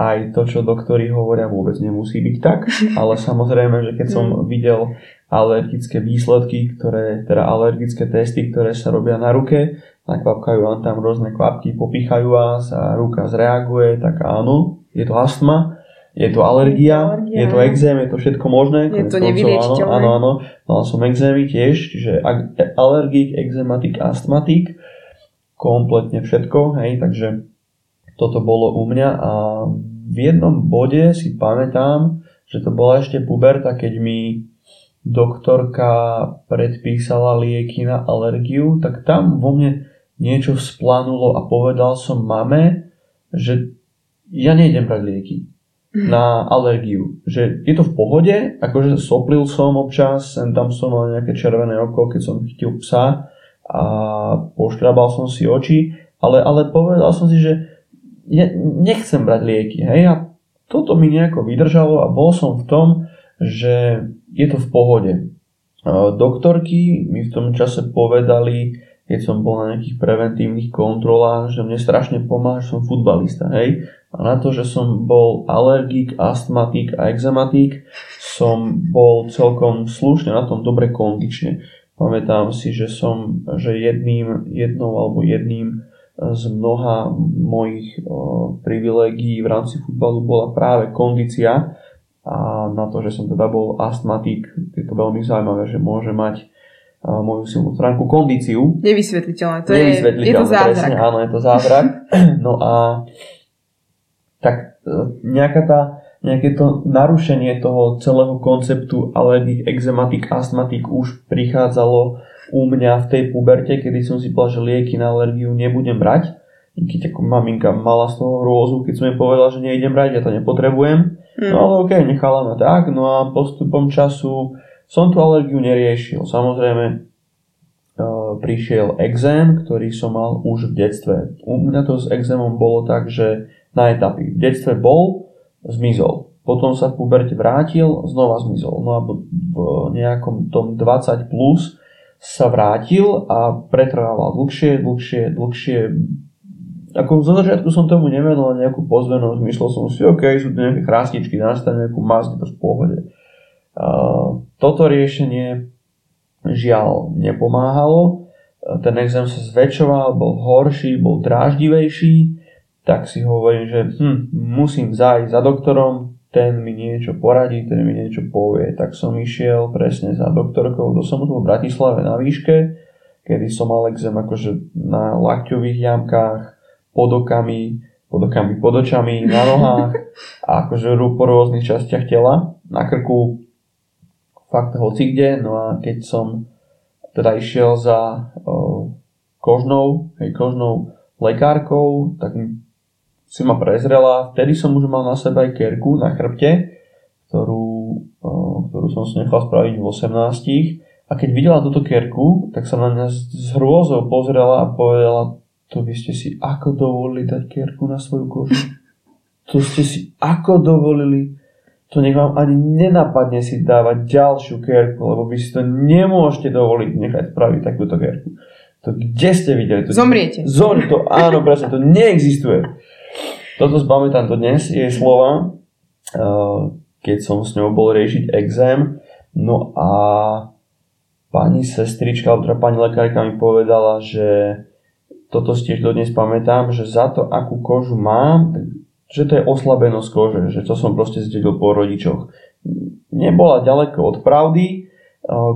aj to, čo doktori hovoria, vôbec nemusí byť tak, ale samozrejme, že keď som mm. videl alergické výsledky, ktoré, teda alergické testy, ktoré sa robia na ruke, nakvapkajú vám tam rôzne kvapky, popichajú vás a ruka zreaguje, tak áno, je to astma, je to alergia, alergia, je to exém, je to všetko možné. Je to nevyliečiteľné. Áno, áno, mal som exémy tiež, čiže alergik, exematik, astmatik, kompletne všetko, hej, takže toto bolo u mňa a v jednom bode si pamätám, že to bola ešte puberta, keď mi doktorka predpísala lieky na alergiu, tak tam vo mne niečo vzplanulo a povedal som mame, že ja nejdem brať lieky na alergiu. Že je to v pohode, akože soplil som občas, sem tam som mal nejaké červené oko, keď som chytil psa a poškrabal som si oči, ale, ale povedal som si, že ja nechcem brať lieky, hej, a toto mi nejako vydržalo a bol som v tom, že je to v pohode. Doktorky mi v tom čase povedali, keď som bol na nejakých preventívnych kontrolách, že mne strašne pomáha, že som futbalista, hej. A na to, že som bol alergik, astmatik a exematik, som bol celkom slušne na tom dobre kondične. Pamätám si, že som, že jedným, jednou alebo jedným z mnoha mojich o, privilegií v rámci futbalu bola práve kondícia a na to, že som teda bol astmatik, je to veľmi zaujímavé, že môže mať a, moju silnú stránku kondíciu. Nevysvetliteľné, to je, je to zázrak. Presne, áno, je to zázrak. No a tak e, nejaká tá, nejaké to narušenie toho celého konceptu alergik, exematik, astmatik už prichádzalo u mňa v tej puberte, kedy som si povedal, že lieky na alergiu nebudem brať. I keď ako maminka mala z toho hrôzu, keď som jej povedal, že nejdem brať, ja to nepotrebujem. Mm. No ale ok, nechala ma tak, no a postupom času som tú alergiu neriešil. Samozrejme, e, prišiel exém, ktorý som mal už v detstve. U mňa to s exémom bolo tak, že na etapy. V detstve bol, zmizol. Potom sa v puberte vrátil, znova zmizol. No a v nejakom tom 20 plus sa vrátil a pretrvával dlhšie, dlhšie, dlhšie. Ako zo začiatku som tomu nevenoval nejakú pozvenosť, myslel som si, OK, sú tu nejaké chrástičky, nastane nejakú masť, to v pohode. Uh, toto riešenie žiaľ nepomáhalo. Ten exém sa zväčšoval, bol horší, bol dráždivejší tak si hovorím, že hm, musím zájsť za doktorom, ten mi niečo poradí, ten mi niečo povie. Tak som išiel presne za doktorkou, to som v Bratislave na výške, kedy som mal exém akože na lakťových jamkách, pod okami, pod okami, pod očami, na nohách a akože po rôznych častiach tela, na krku, fakt hoci kde. No a keď som teda išiel za o, kožnou, hej, kožnou lekárkou, tak si ma prezrela. Vtedy som už mal na sebe aj kerku na chrbte, ktorú, ktorú som si nechal spraviť v 18. A keď videla túto kerku, tak sa na mňa s hrôzou pozrela a povedala, to by ste si ako dovolili dať kerku na svoju kožu? To ste si ako dovolili? To nech vám ani nenapadne si dávať ďalšiu kerku, lebo vy si to nemôžete dovoliť nechať spraviť takúto kerku. To kde ste videli? To, Zomriete. Zomri, to áno, presne, to neexistuje. Toto spamätám to dnes, jej slova, eh, keď som s ňou bol riešiť exém. No a pani sestrička, alebo teda pani lekárka mi povedala, že toto si tiež dodnes pamätám, že za to, akú kožu mám, že to je oslabenosť kože, že to som proste zdedil po rodičoch. Nebola ďaleko od pravdy,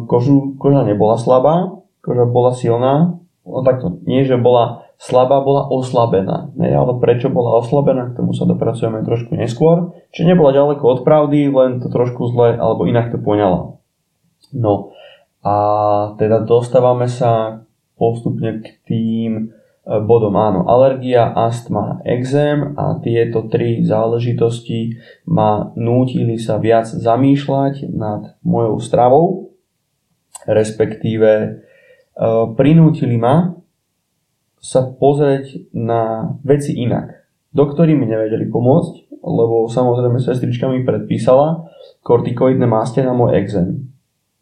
kožu, koža nebola slabá, koža bola silná, no takto, nie že bola slabá, bola oslabená. Ne, ale prečo bola oslabená, k tomu sa dopracujeme trošku neskôr. Čiže nebola ďaleko od pravdy, len to trošku zle, alebo inak to poňala. No a teda dostávame sa postupne k tým e, bodom. Áno, alergia, astma, exém a tieto tri záležitosti ma nútili sa viac zamýšľať nad mojou stravou, respektíve e, prinútili ma sa pozrieť na veci inak. Doktori mi nevedeli pomôcť, lebo samozrejme sestrička mi predpísala kortikoidné máste na môj exém.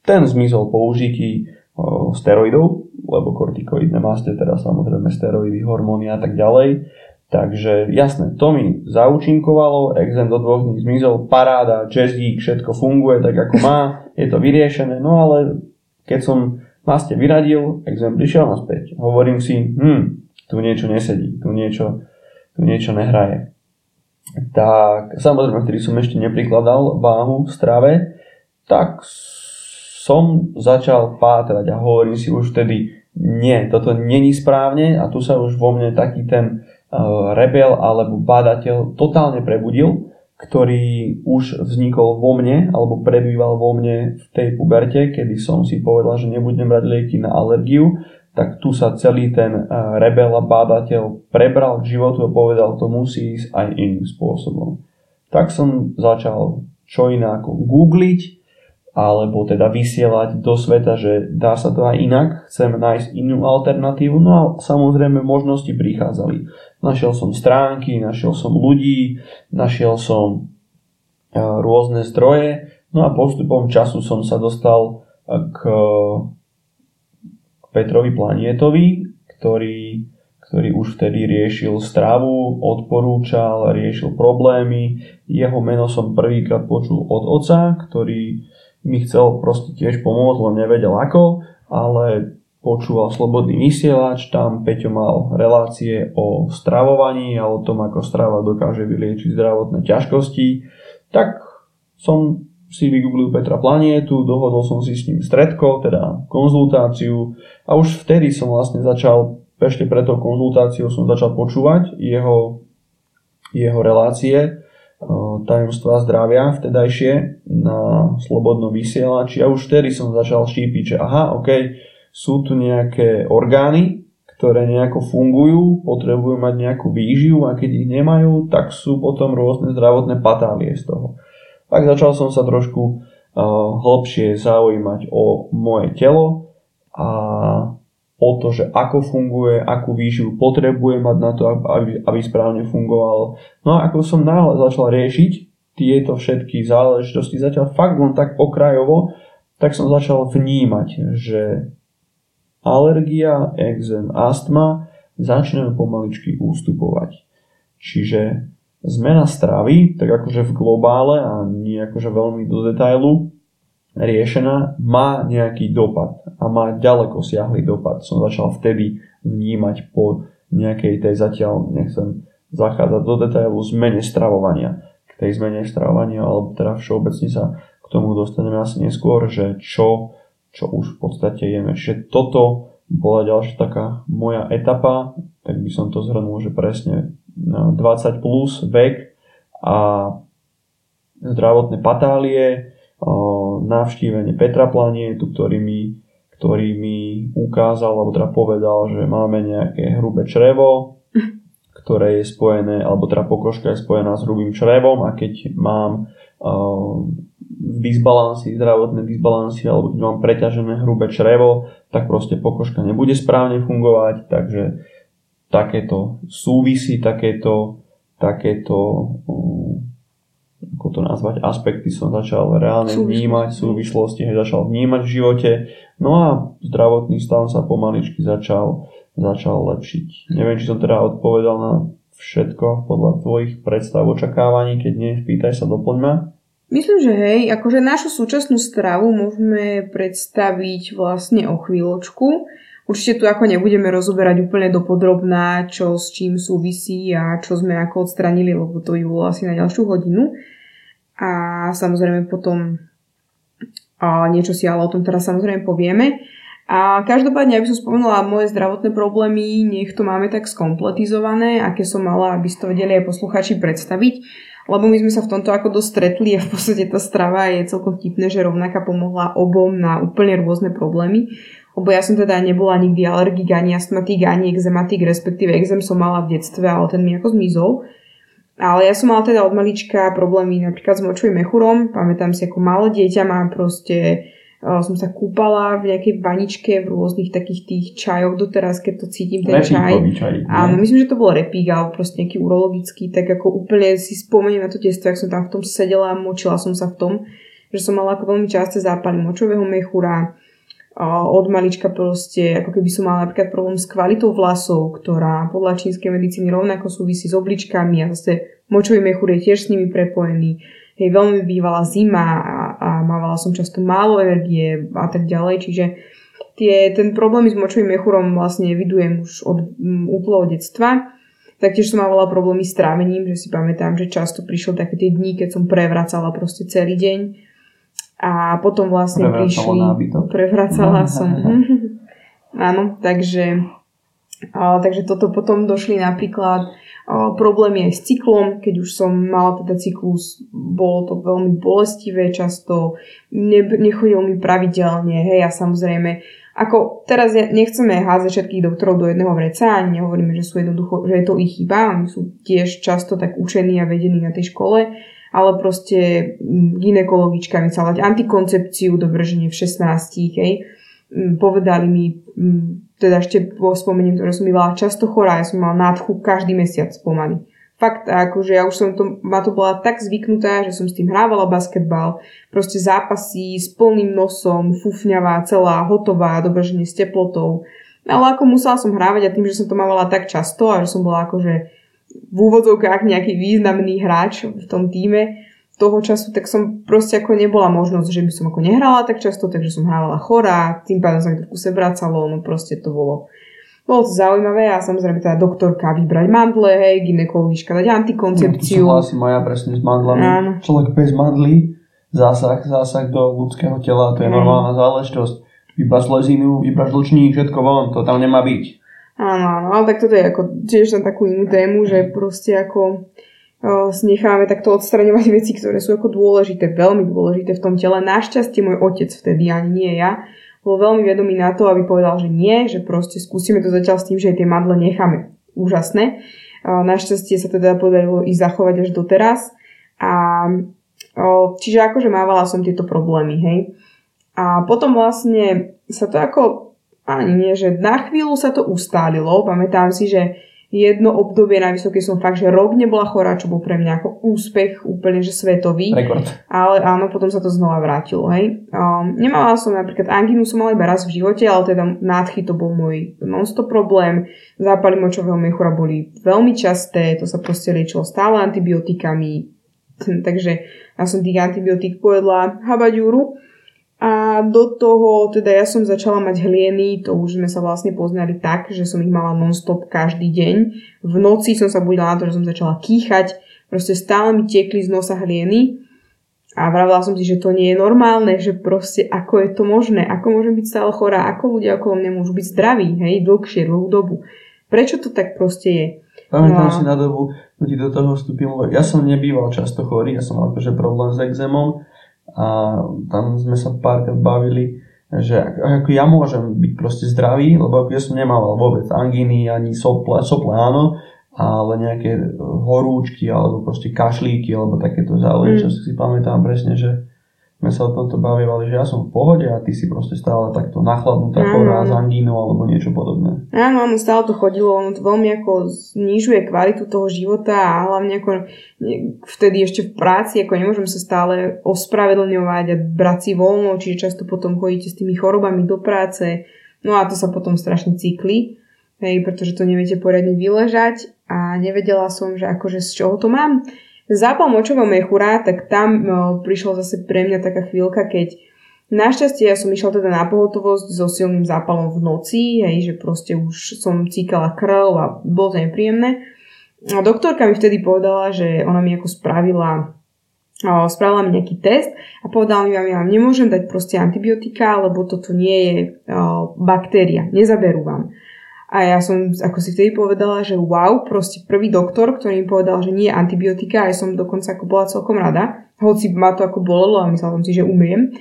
Ten zmizol po užití steroidov, lebo kortikoidné máste, teda samozrejme steroidy, hormóny a tak ďalej. Takže jasné, to mi zaučinkovalo, exém do dvoch dní zmizol, paráda, jazzík, všetko funguje tak ako má, je to vyriešené, no ale keď som maste vyradil, exém prišiel naspäť. Hovorím si, hm, tu niečo nesedí, tu niečo, tu niečo nehraje. Tak samozrejme, ktorý som ešte neprikladal váhu v strave, tak som začal pátrať a hovorím si už vtedy, nie, toto není správne a tu sa už vo mne taký ten uh, rebel alebo bádateľ totálne prebudil, ktorý už vznikol vo mne alebo prebýval vo mne v tej puberte, kedy som si povedal, že nebudem brať lieky na alergiu, tak tu sa celý ten uh, rebel a bádateľ prebral k životu a povedal, to musí ísť aj iným spôsobom. Tak som začal čo iné ako googliť, alebo teda vysielať do sveta, že dá sa to aj inak, chcem nájsť inú alternatívu, no a samozrejme možnosti prichádzali. Našiel som stránky, našiel som ľudí, našiel som e, rôzne zdroje, no a postupom času som sa dostal k Petrovi Planietovi, ktorý, ktorý už vtedy riešil stravu, odporúčal, riešil problémy. Jeho meno som prvýkrát počul od oca, ktorý mi chcel proste tiež pomôcť, len nevedel ako, ale počúval Slobodný vysielač, tam Peťo mal relácie o stravovaní a o tom, ako strava dokáže vyliečiť zdravotné ťažkosti, tak som si vygooglil Petra Planietu, dohodol som si s ním stredko, teda konzultáciu a už vtedy som vlastne začal, ešte pred tou konzultáciou som začal počúvať jeho, jeho relácie tajomstva zdravia vtedajšie na slobodnom vysielači a už vtedy som začal štípiť, že aha, ok, sú tu nejaké orgány, ktoré nejako fungujú, potrebujú mať nejakú výživu a keď ich nemajú, tak sú potom rôzne zdravotné patálie z toho. Tak začal som sa trošku uh, hlbšie zaujímať o moje telo a o to, že ako funguje, akú výživu potrebuje mať na to, aby, aby správne fungovalo. No a ako som náhle začal riešiť tieto všetky záležitosti, zatiaľ fakt len tak okrajovo, tak som začal vnímať, že alergia, exém, astma začínajú pomaličky ústupovať. Čiže zmena stravy, tak akože v globále a nie akože veľmi do detailu, riešená, má nejaký dopad a má ďaleko siahly dopad. Som začal vtedy vnímať po nejakej tej zatiaľ, nechcem zachádzať do detailu, zmene stravovania. K tej zmene stravovania, alebo teda všeobecne sa k tomu dostaneme asi neskôr, že čo, čo už v podstate jeme. Čiže toto bola ďalšia taká moja etapa, tak by som to zhrnul, že presne 20 plus vek a zdravotné patálie, navštívenie Petra Planietu, ktorý mi, ktorý mi ukázal, alebo teda povedal, že máme nejaké hrubé črevo, ktoré je spojené, alebo teda pokožka je spojená s hrubým črevom a keď mám uh, disbalansy, zdravotné disbalansy, alebo keď mám preťažené hrubé črevo, tak proste pokožka nebude správne fungovať, takže takéto súvisí, takéto, takéto um, ako to nazvať, aspekty som začal reálne súvislosti. vnímať, súvislosti začal vnímať v živote. No a zdravotný stav sa pomaličky začal, začal lepšiť. Neviem, či som teda odpovedal na všetko podľa tvojich predstav, očakávaní, keď nie, pýtaj sa, doplň ma. Myslím, že hej, akože našu súčasnú stravu môžeme predstaviť vlastne o chvíľočku. Určite tu ako nebudeme rozoberať úplne dopodrobná, čo s čím súvisí a čo sme ako odstranili, lebo to by bolo asi na ďalšiu hodinu. A samozrejme potom A niečo si ale o tom teraz samozrejme povieme. A každopádne, aby som spomenula moje zdravotné problémy, nech to máme tak skompletizované, aké som mala, aby ste vedeli aj posluchači predstaviť. Lebo my sme sa v tomto ako dosť stretli a v podstate tá strava je celkom vtipné, že rovnaká pomohla obom na úplne rôzne problémy. Lebo ja som teda nebola nikdy alergik, ani astmatik, ani exematik, respektíve exem som mala v detstve, ale ten mi ako zmizol. Ale ja som mala teda od malička problémy napríklad s močovým mechurom. Pamätám si, ako malé dieťa mám proste som sa kúpala v nejakej vaničke v rôznych takých tých čajoch doteraz, keď to cítim ten čaj. čaj Áno, myslím, že to bol repík, alebo proste nejaký urologický, tak ako úplne si spomeniem na to detstvo, ak som tam v tom sedela a močila som sa v tom, že som mala ako veľmi časté zápaly močového mechúra, od malička proste, ako keby som mala napríklad problém s kvalitou vlasov, ktorá podľa čínskej medicíny rovnako súvisí s obličkami a zase močový mechúr je tiež s nimi prepojený hej, veľmi bývala zima a, a mávala som často málo energie a tak ďalej, čiže tie, ten problém s močovým mechurom vlastne vidujem už od um, úplného detstva. Taktiež som mávala problémy s trávením, že si pamätám, že často prišiel také tie dní, keď som prevracala proste celý deň. A potom vlastne Prevracala prišli... nábytok. Prevracala som. Áno, takže, takže toto potom došli napríklad problémy aj s cyklom, keď už som mala teda cyklus, bolo to veľmi bolestivé, často ne, nechodil mi pravidelne, hej, a samozrejme, ako teraz nechceme házať všetkých doktorov do jedného vreca, ani nehovoríme, že sú jednoducho, že je to ich chyba, oni sú tiež často tak učení a vedení na tej škole, ale proste ginekologička mi dať antikoncepciu do v 16, hej, povedali mi teda ešte spomeniem to, že som bývala často chorá, ja som mala nádchu každý mesiac pomaly. Fakt, akože ja už som to, ma to bola tak zvyknutá, že som s tým hrávala basketbal, proste zápasy s plným nosom, fufňavá, celá, hotová, dobrženie s teplotou. Ale ako musela som hrávať a tým, že som to mávala tak často a že som bola akože v úvodzovkách nejaký významný hráč v tom týme, toho času, tak som proste ako nebola možnosť, že by som ako nehrala tak často, takže som hrávala chorá, tým pádom sa mi to v kuse vracalo, no proste to bolo bolo to zaujímavé a samozrejme teda doktorka vybrať mandle, hej, ginekologička dať antikoncepciu. No, to Maja presne s mandlami. Áno. Človek bez mandlí, zásah, zásah do ľudského tela, to je Áno. normálna záležitosť. Vybrať slezinu, vybrať žlčník, všetko von, to tam nemá byť. Áno, áno, ale tak toto je ako tiež na takú inú tému, že proste ako necháme takto odstraňovať veci, ktoré sú ako dôležité, veľmi dôležité v tom tele. Našťastie môj otec vtedy, ani nie ja, bol veľmi vedomý na to, aby povedal, že nie, že proste skúsime to zatiaľ s tým, že tie madle necháme. Úžasné. Našťastie sa teda podarilo ich zachovať až doteraz. A, čiže akože mávala som tieto problémy, hej. A potom vlastne sa to ako, ani nie, že na chvíľu sa to ustálilo. Pamätám si, že jedno obdobie na vysokej som fakt, že rok nebola chorá, čo bol pre mňa ako úspech úplne, že svetový. Rekord. Ale áno, potom sa to znova vrátilo, hej. Um, nemala som napríklad angínu, som mala iba raz v živote, ale teda nádchy to bol môj non-stop problém. Zápaly močového mechúra boli veľmi časté, to sa proste liečilo stále antibiotikami. Takže ja som tých antibiotík pojedla habaďúru. A do toho, teda ja som začala mať hlieny, to už sme sa vlastne poznali tak, že som ich mala non-stop každý deň. V noci som sa budila na to, že som začala kýchať, proste stále mi tiekli z nosa hlieny. A vravila som si, že to nie je normálne, že proste ako je to možné, ako môžem byť stále chorá, ako ľudia okolo mňa môžu byť zdraví, hej, dlhšie, dlhú dobu. Prečo to tak proste je? Pamätám No. si na dobu, keď do toho vstúpim, lebo ja som nebýval často chorý, ja som mal akože problém s exémom a tam sme sa párkrát bavili, že ako ako ja môžem byť proste zdravý, lebo ako ja som nemával vôbec angíny, ani sople, sople áno, ale nejaké horúčky, alebo proste kašlíky, alebo takéto záležitosti si pamätám presne, že sme sa o tomto bavili, že ja som v pohode a ty si proste stále takto nachladnutá chorá s angínou alebo niečo podobné. Áno, áno, stále to chodilo, ono to veľmi ako znižuje kvalitu toho života a hlavne ako vtedy ešte v práci, ako nemôžem sa stále ospravedlňovať a brať si voľno, čiže často potom chodíte s tými chorobami do práce, no a to sa potom strašne cykli, hej, pretože to neviete poriadne vyležať a nevedela som, že akože z čoho to mám. Zápal močového mechúra, tak tam no, prišla zase pre mňa taká chvíľka, keď Našťastie ja som išla teda na pohotovosť so silným zápalom v noci, hej, že proste už som cíkala krv a bolo to nepríjemné. A doktorka mi vtedy povedala, že ona mi ako spravila spravila mi nejaký test a povedala mi, ja vám nemôžem dať proste antibiotika, lebo toto nie je o, baktéria, nezaberú vám. A ja som ako si vtedy povedala, že wow, proste prvý doktor, ktorý mi povedal, že nie je antibiotika a som dokonca ako bola celkom rada, hoci ma to ako bolelo a myslela som si, že umiem.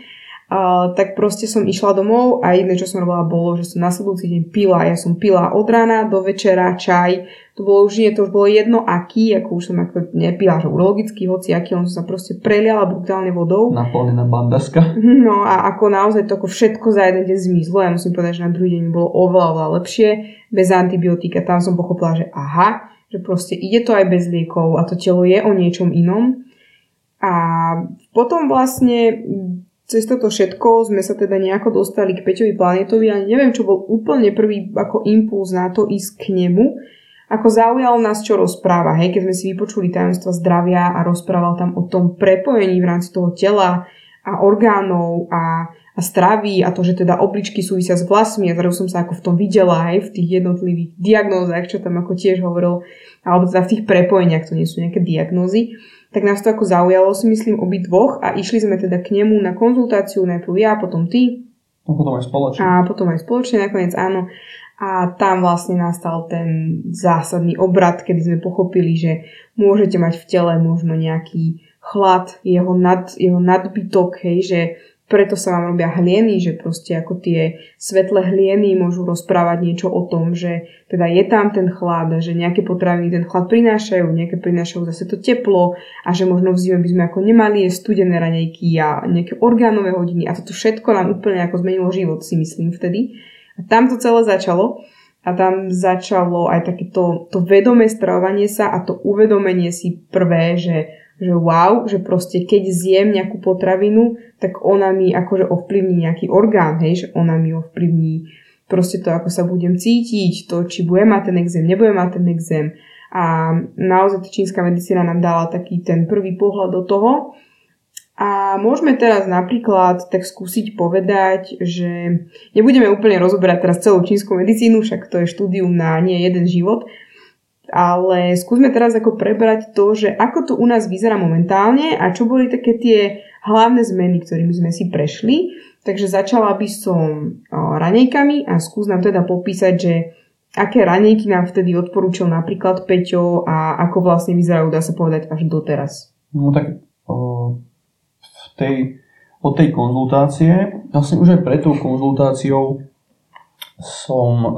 Uh, tak proste som išla domov a jedné, čo som robila, bolo, že som nasledujúci deň pila. Ja som pila od rána do večera čaj. To bolo už nie, to už bolo jedno aký, ako už som ako nepila, že urologický, hoci aký, on sa proste preliala brutálne vodou. Naplnená bandaska. No a ako naozaj to ako všetko za jeden deň zmizlo. Ja musím povedať, že na druhý deň mi bolo oveľa, oveľa lepšie, bez antibiotika. Tam som pochopila, že aha, že proste ide to aj bez liekov a to telo je o niečom inom. A potom vlastne cez toto všetko sme sa teda nejako dostali k Peťovi Planetovi a neviem, čo bol úplne prvý ako impuls na to ísť k nemu. Ako zaujalo nás, čo rozpráva, hej, keď sme si vypočuli tajomstva zdravia a rozprával tam o tom prepojení v rámci toho tela a orgánov a, a stravy a to, že teda obličky súvisia s vlasmi a zrazu som sa ako v tom videla aj v tých jednotlivých diagnózach, čo tam ako tiež hovoril, alebo teda v tých prepojeniach, to nie sú nejaké diagnózy tak nás to ako zaujalo si myslím obi dvoch a išli sme teda k nemu na konzultáciu, najprv ja, potom ty. A potom aj spoločne. A potom aj spoločne nakoniec, áno. A tam vlastne nastal ten zásadný obrad, kedy sme pochopili, že môžete mať v tele možno nejaký chlad, jeho, nad, jeho nadbytok, hej, že preto sa vám robia hlieny, že proste ako tie svetlé hlieny môžu rozprávať niečo o tom, že teda je tam ten chlad, že nejaké potraviny ten chlad prinášajú, nejaké prinášajú zase to teplo a že možno v zime by sme ako nemali jesť studené raňajky a nejaké orgánové hodiny a toto všetko nám úplne ako zmenilo život, si myslím vtedy. A tam to celé začalo a tam začalo aj takéto to vedomé stravovanie sa a to uvedomenie si prvé, že že wow, že proste keď zjem nejakú potravinu, tak ona mi akože ovplyvní nejaký orgán, hej, že ona mi ovplyvní proste to, ako sa budem cítiť, to, či budem mať ten exém, nebudem mať ten exém. A naozaj čínska medicína nám dala taký ten prvý pohľad do toho. A môžeme teraz napríklad tak skúsiť povedať, že nebudeme úplne rozoberať teraz celú čínsku medicínu, však to je štúdium na nie jeden život, ale skúsme teraz ako prebrať to, že ako to u nás vyzerá momentálne a čo boli také tie hlavné zmeny, ktorými sme si prešli. Takže začala by som ranejkami a skús nám teda popísať, že aké ranejky nám vtedy odporúčil napríklad Peťo a ako vlastne vyzerajú, dá sa povedať, až doteraz. No tak tej, od tej konzultácie, vlastne už aj pred tou konzultáciou som e,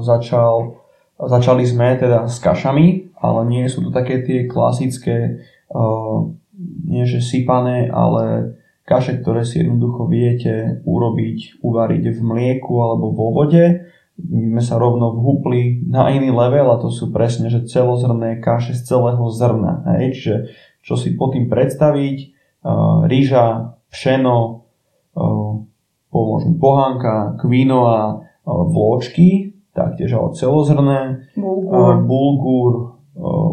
začal Začali sme teda s kašami, ale nie sú to také tie klasické, uh, nie že sypané, ale kaše, ktoré si jednoducho viete urobiť, uvariť v mlieku alebo vo vode. My sme sa rovno vhupli na iný level a to sú presne, že celozrné kaše z celého zrna. Hej? Čiže čo si pod tým predstaviť, rýža, pšeno, pomôžu pohánka, kvinoa, vločky, taktiež ale celozrné, bulgur, bulgur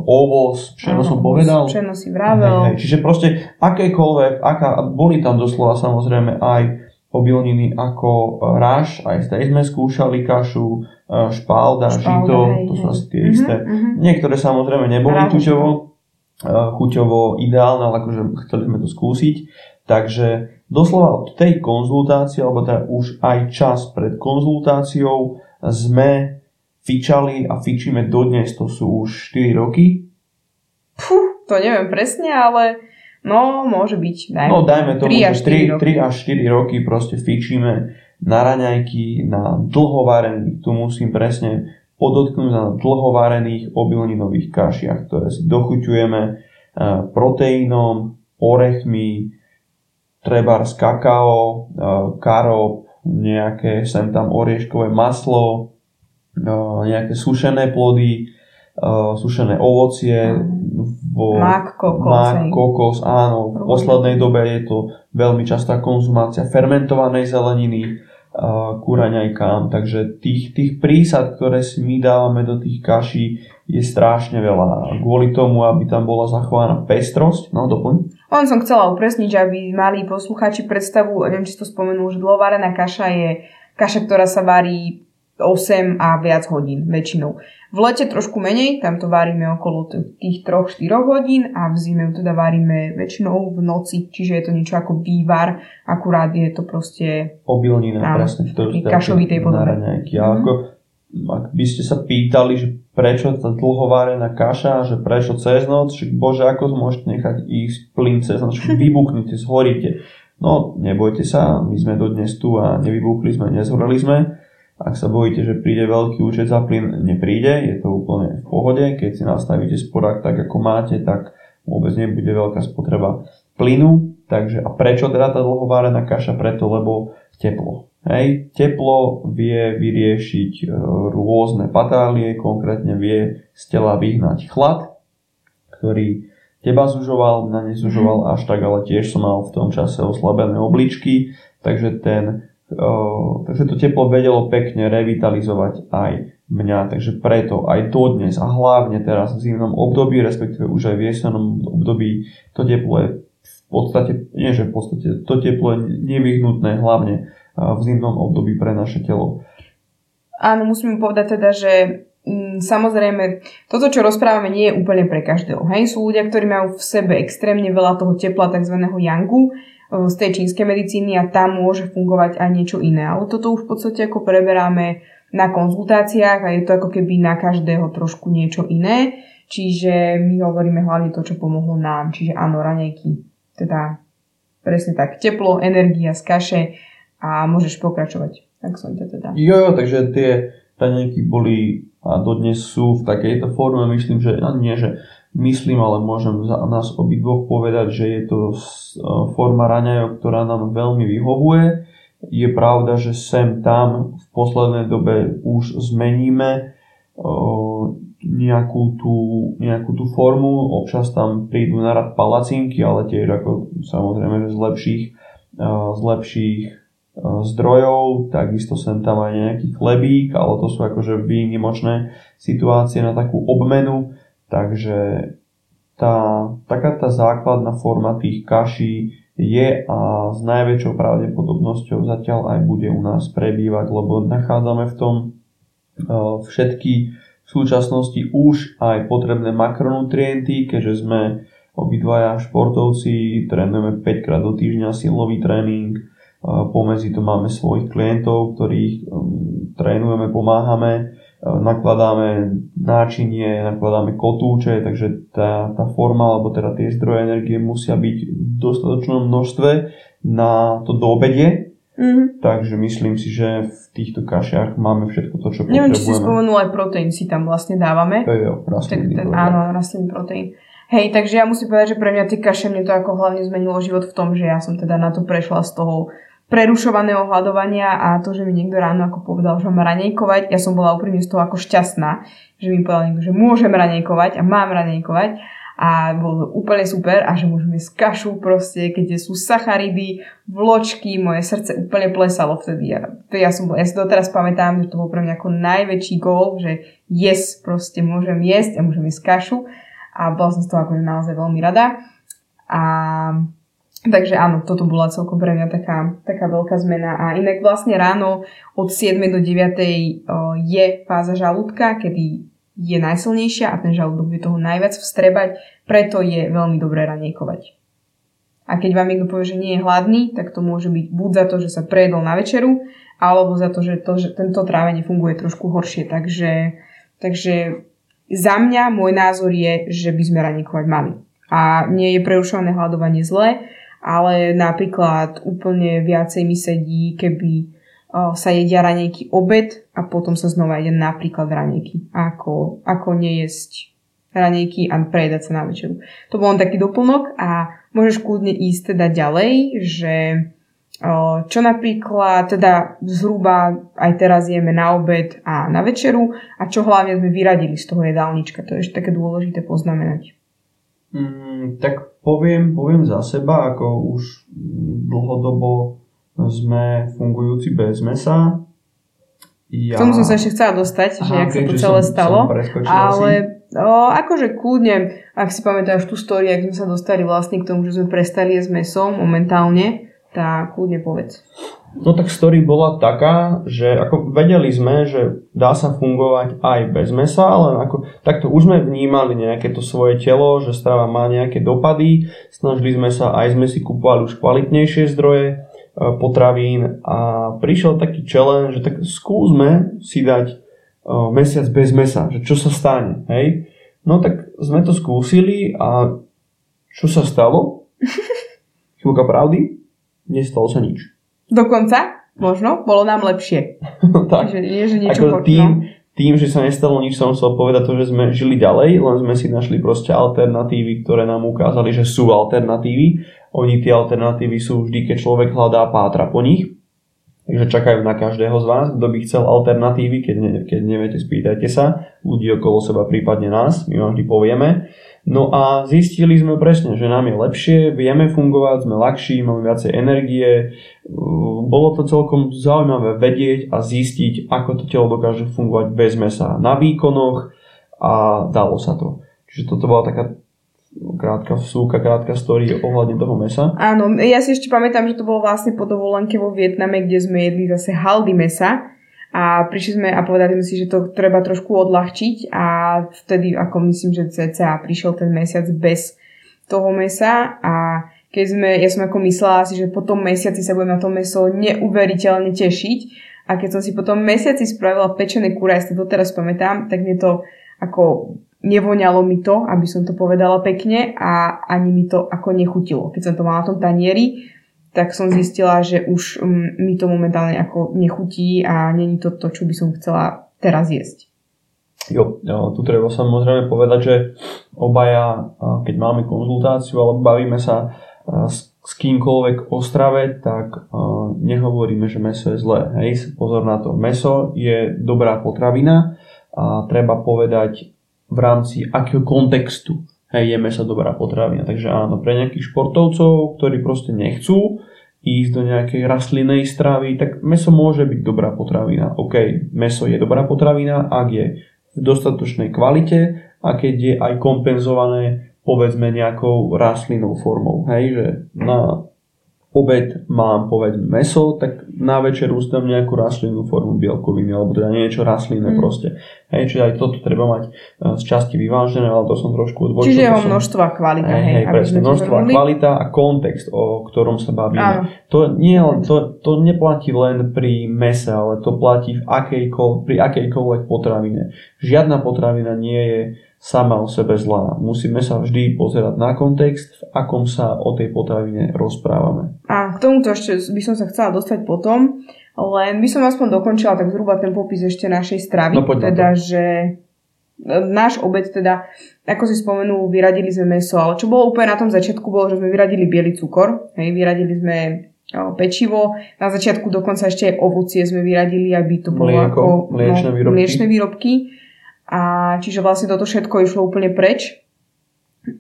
ovoz, pšeno som povedal. Pšeno si vravel. Hej, hej. Čiže proste akékoľvek, aká, boli tam doslova samozrejme aj obilniny ako ráž, aj z tej sme skúšali kašu, špalda, žito, to sú asi tie mm-hmm, isté. Mm-hmm. Niektoré samozrejme neboli chuťovo, chuťovo ideálne, ale akože chceli sme to skúsiť. Takže doslova od tej konzultácie, alebo teda už aj čas pred konzultáciou, sme fičali a fičíme dodnes, to sú už 4 roky. Puh, to neviem presne, ale no, môže byť. Dajme, no, dajme to 3 až 4 3, 3 až 4 roky proste fičíme na raňajky, na dlhovarených, tu musím presne podotknúť na dlhovarených obilninových kašiach, ktoré si dochuťujeme eh, proteínom, orechmi, treba z kakao, eh, karob, nejaké sem tam orieškové maslo, nejaké sušené plody, sušené ovocie, vo, mak, kokos, mak, kokos, áno. V poslednej dobe je to veľmi častá konzumácia fermentovanej zeleniny, ku raňajkám, takže tých, tých prísad, ktoré si my dávame do tých kaší, je strašne veľa. Kvôli tomu, aby tam bola zachovaná pestrosť, no doplň. On som chcela upresniť, že aby mali posluchači predstavu, neviem, či to spomenul, že dlhovarená kaša je kaša, ktorá sa varí 8 a viac hodín väčšinou. V lete trošku menej, tam to varíme okolo tých 3-4 hodín a v zime teda varíme väčšinou v noci, čiže je to niečo ako vývar, akurát je to proste... Obilnina, áno, presne. To, to, kašovitej podobe. Mm-hmm. Ako, ak by ste sa pýtali, že prečo tá dlhovárená kaša, že prečo cez noc, že bože, ako môžete nechať ísť plyn cez noc, vybuchnete, zhoríte. No, nebojte sa, my sme dodnes tu a nevybuchli sme, nezhoreli sme ak sa bojíte, že príde veľký účet za plyn, nepríde, je to úplne v pohode. Keď si nastavíte sporák tak, ako máte, tak vôbec nebude veľká spotreba plynu. Takže a prečo teda tá dlhovárená kaša? Preto, lebo teplo. Hej, teplo vie vyriešiť e, rôzne patálie, konkrétne vie z tela vyhnať chlad, ktorý teba zužoval, mňa nezužoval až tak, ale tiež som mal v tom čase oslabené obličky, takže ten takže to teplo vedelo pekne revitalizovať aj mňa, takže preto aj dodnes a hlavne teraz v zimnom období, respektíve už aj v jesenom období, to teplo je v podstate, nie že v podstate, to teplo je nevyhnutné hlavne v zimnom období pre naše telo. Áno, musím povedať teda, že samozrejme, toto, čo rozprávame, nie je úplne pre každého. Hej, sú ľudia, ktorí majú v sebe extrémne veľa toho tepla, tzv. yangu, z tej čínskej medicíny a tam môže fungovať aj niečo iné. Ale toto už v podstate ako preberáme na konzultáciách a je to ako keby na každého trošku niečo iné. Čiže my hovoríme hlavne to, čo pomohlo nám. Čiže áno, ranejky. Teda presne tak. Teplo, energia z kaše a môžeš pokračovať. Tak som ťa teda. Jo, jo, takže tie ranejky boli a dodnes sú v takejto forme. Myslím, že no nie, že myslím, ale môžem za nás obidvoch povedať, že je to e, forma raňajok, ktorá nám veľmi vyhovuje. Je pravda, že sem tam v poslednej dobe už zmeníme e, nejakú tú, nejakú tú formu. Občas tam prídu na rad palacinky, ale tiež ako samozrejme z lepších, e, z lepších zdrojov, takisto sem tam aj nejaký chlebík, ale to sú akože výnimočné situácie na takú obmenu. Takže tá, taká tá základná forma tých kaší je a s najväčšou pravdepodobnosťou zatiaľ aj bude u nás prebývať, lebo nachádzame v tom e, všetky v súčasnosti už aj potrebné makronutrienty, keďže sme obidvaja športovci, trénujeme 5 krát do týždňa silový tréning, pomedzi to máme svojich klientov, ktorých trénujeme, pomáhame nakladáme náčinie, nakladáme kotúče, takže tá, tá forma alebo teda tie zdroje energie musia byť v dostatočnom množstve na to doobedie. Mm-hmm. Takže myslím si, že v týchto kašiach máme všetko to, čo Neviem, potrebujeme. Neviem, či si spomenul, aj proteín si tam vlastne dávame. Je jo, rastlinný ten, Áno, rastlinný proteín. Hej, takže ja musím povedať, že pre mňa tie kaše mne to ako hlavne zmenilo život v tom, že ja som teda na to prešla z toho prerušovaného hľadovania a to, že mi niekto ráno ako povedal, že mám ranejkovať, ja som bola úprimne z toho ako šťastná, že mi povedal niekto, že môžem ranejkovať a mám ranejkovať a bolo to úplne super a že môžem jesť kašu proste, keď sú sacharidy, vločky, moje srdce úplne plesalo vtedy. Ja, to ja, som, ja si to pamätám, že to bol pre mňa ako najväčší gól, že yes, proste môžem jesť a môžem jesť kašu a bola som z toho akože naozaj veľmi rada. A Takže áno, toto bola celkom pre mňa taká, taká veľká zmena. A inak vlastne ráno od 7 do 9 je fáza žalúdka, kedy je najsilnejšia a ten žalúdok vie toho najviac vstrebať, preto je veľmi dobré ranejkovať. A keď vám niekto povie, že nie je hladný, tak to môže byť buď za to, že sa prejedol na večeru, alebo za to, že, to, že tento trávenie funguje trošku horšie. Takže, takže za mňa môj názor je, že by sme ranejkovať mali. A nie je prerušované hľadovanie zlé, ale napríklad úplne viacej mi sedí, keby sa jedia ranejky obed a potom sa znova jede napríklad ranejky. Ako, ako nejesť ranejky a prejedať sa na večeru. To bol len taký doplnok a môžeš kľudne ísť teda ďalej, že čo napríklad teda zhruba aj teraz jeme na obed a na večeru a čo hlavne sme vyradili z toho jedálnička. To je ešte také dôležité poznamenať. Mm, tak poviem, poviem za seba, ako už dlhodobo sme fungujúci bez mesa. Ja... K tomu som sa ešte chcela dostať, Aha, že jak sa to celé som, stalo. Som ale o, akože kľudne, ak si pamätáš tú story, ak sme sa dostali vlastne k tomu, že sme prestali jesť meso momentálne, tak kľudne povedz. No tak story bola taká, že ako vedeli sme, že dá sa fungovať aj bez mesa, ale ako, takto už sme vnímali nejaké to svoje telo, že strava má nejaké dopady, snažili sme sa, aj sme si kúpovali už kvalitnejšie zdroje e, potravín a prišiel taký challenge, že tak skúsme si dať e, mesiac bez mesa, že čo sa stane, hej? No tak sme to skúsili a čo sa stalo? Chvíľka pravdy, nestalo sa nič. Dokonca? Možno? Bolo nám lepšie. tak. Že, nie, že niečo Ako tým, tým, že sa nestalo nič, som chcel povedať to, že sme žili ďalej, len sme si našli proste alternatívy, ktoré nám ukázali, že sú alternatívy. Oni tie alternatívy sú vždy, keď človek hľadá pátra po nich. Takže čakajú na každého z vás, kto by chcel alternatívy, keď, ne, keď neviete, spýtajte sa ľudí okolo seba, prípadne nás, my vám vždy povieme. No a zistili sme presne, že nám je lepšie, vieme fungovať, sme ľahší, máme viacej energie. Bolo to celkom zaujímavé vedieť a zistiť, ako to telo dokáže fungovať bez mesa na výkonoch a dalo sa to. Čiže toto bola taká krátka vsúka, krátka story ohľadne toho mesa. Áno, ja si ešte pamätám, že to bolo vlastne po dovolenke vo Vietname, kde sme jedli zase haldy mesa a prišli sme a povedali sme si, že to treba trošku odľahčiť a vtedy, ako myslím, že cca prišiel ten mesiac bez toho mesa a keď sme, ja som ako myslela si, že po tom mesiaci sa budem na to meso neuveriteľne tešiť a keď som si po tom mesiaci spravila pečené kura, ja si to doteraz pamätám, tak mne to ako nevoňalo mi to, aby som to povedala pekne a ani mi to ako nechutilo. Keď som to mala na tom tanieri, tak som zistila, že už mm, mi to momentálne ako nechutí a není to to, čo by som chcela teraz jesť. Jo, jo tu treba samozrejme povedať, že obaja, keď máme konzultáciu alebo bavíme sa s, s kýmkoľvek o strave, tak nehovoríme, že meso je zlé. Hej, pozor na to. Meso je dobrá potravina a treba povedať v rámci akého kontextu hej, je meso dobrá potravina. Takže áno, pre nejakých športovcov, ktorí proste nechcú ísť do nejakej rastlinnej stravy, tak meso môže byť dobrá potravina. OK, meso je dobrá potravina, ak je v dostatočnej kvalite a keď je aj kompenzované povedzme nejakou rastlinnou formou. Hej, že na obed mám povedzme meso, tak na večer tam nejakú rastlinnú formu bielkoviny, alebo teda niečo rastlinné mm. proste. Hej, čiže aj toto treba mať eh, z časti vyvážené, ale to som trošku odbočil. Čiže jeho množstvo a kvalita. Hej, hej presne, množstvo a kvalita a kontext, o ktorom sa bavíme. To, nie, to, to neplatí len pri mese, ale to platí v akejko, pri akejkoľvek potravine. Žiadna potravina nie je sama o sebe zlá. Musíme sa vždy pozerať na kontext, v akom sa o tej potravine rozprávame. A k tomuto ešte by som sa chcela dostať potom, len by som aspoň dokončila tak zhruba ten popis ešte našej stravy. No, teda, že e, náš obed teda, ako si spomenul, vyradili sme meso, ale čo bolo úplne na tom začiatku, bolo, že sme vyradili biely cukor, hej, vyradili sme pečivo. Na začiatku dokonca ešte aj ovocie sme vyradili, aby to bolo Mlieko, ako mliečne no, výrobky. mliečne výrobky. A čiže vlastne toto všetko išlo úplne preč.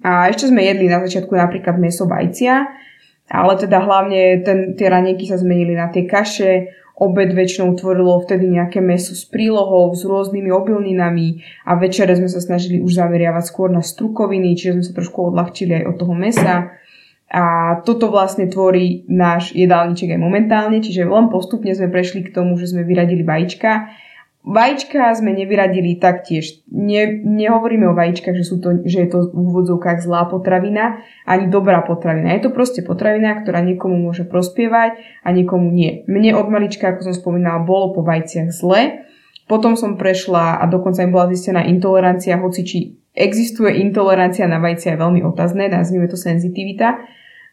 A ešte sme jedli na začiatku napríklad meso vajcia, ale teda hlavne ten, tie ranieky sa zmenili na tie kaše, obed väčšinou tvorilo vtedy nejaké meso s prílohou, s rôznymi obilninami a večere sme sa snažili už zameriavať skôr na strukoviny, čiže sme sa trošku odľahčili aj od toho mesa. A toto vlastne tvorí náš jedálniček aj momentálne, čiže len postupne sme prešli k tomu, že sme vyradili vajíčka Vajíčka sme nevyradili taktiež. Ne, nehovoríme o vajíčkach, že, sú to, že je to v úvodzovkách zlá potravina, ani dobrá potravina. Je to proste potravina, ktorá niekomu môže prospievať a niekomu nie. Mne od malička, ako som spomínala, bolo po vajciach zle. Potom som prešla a dokonca im bola zistená intolerancia, hoci či existuje intolerancia na vajcia je veľmi otázne, nazvime to senzitivita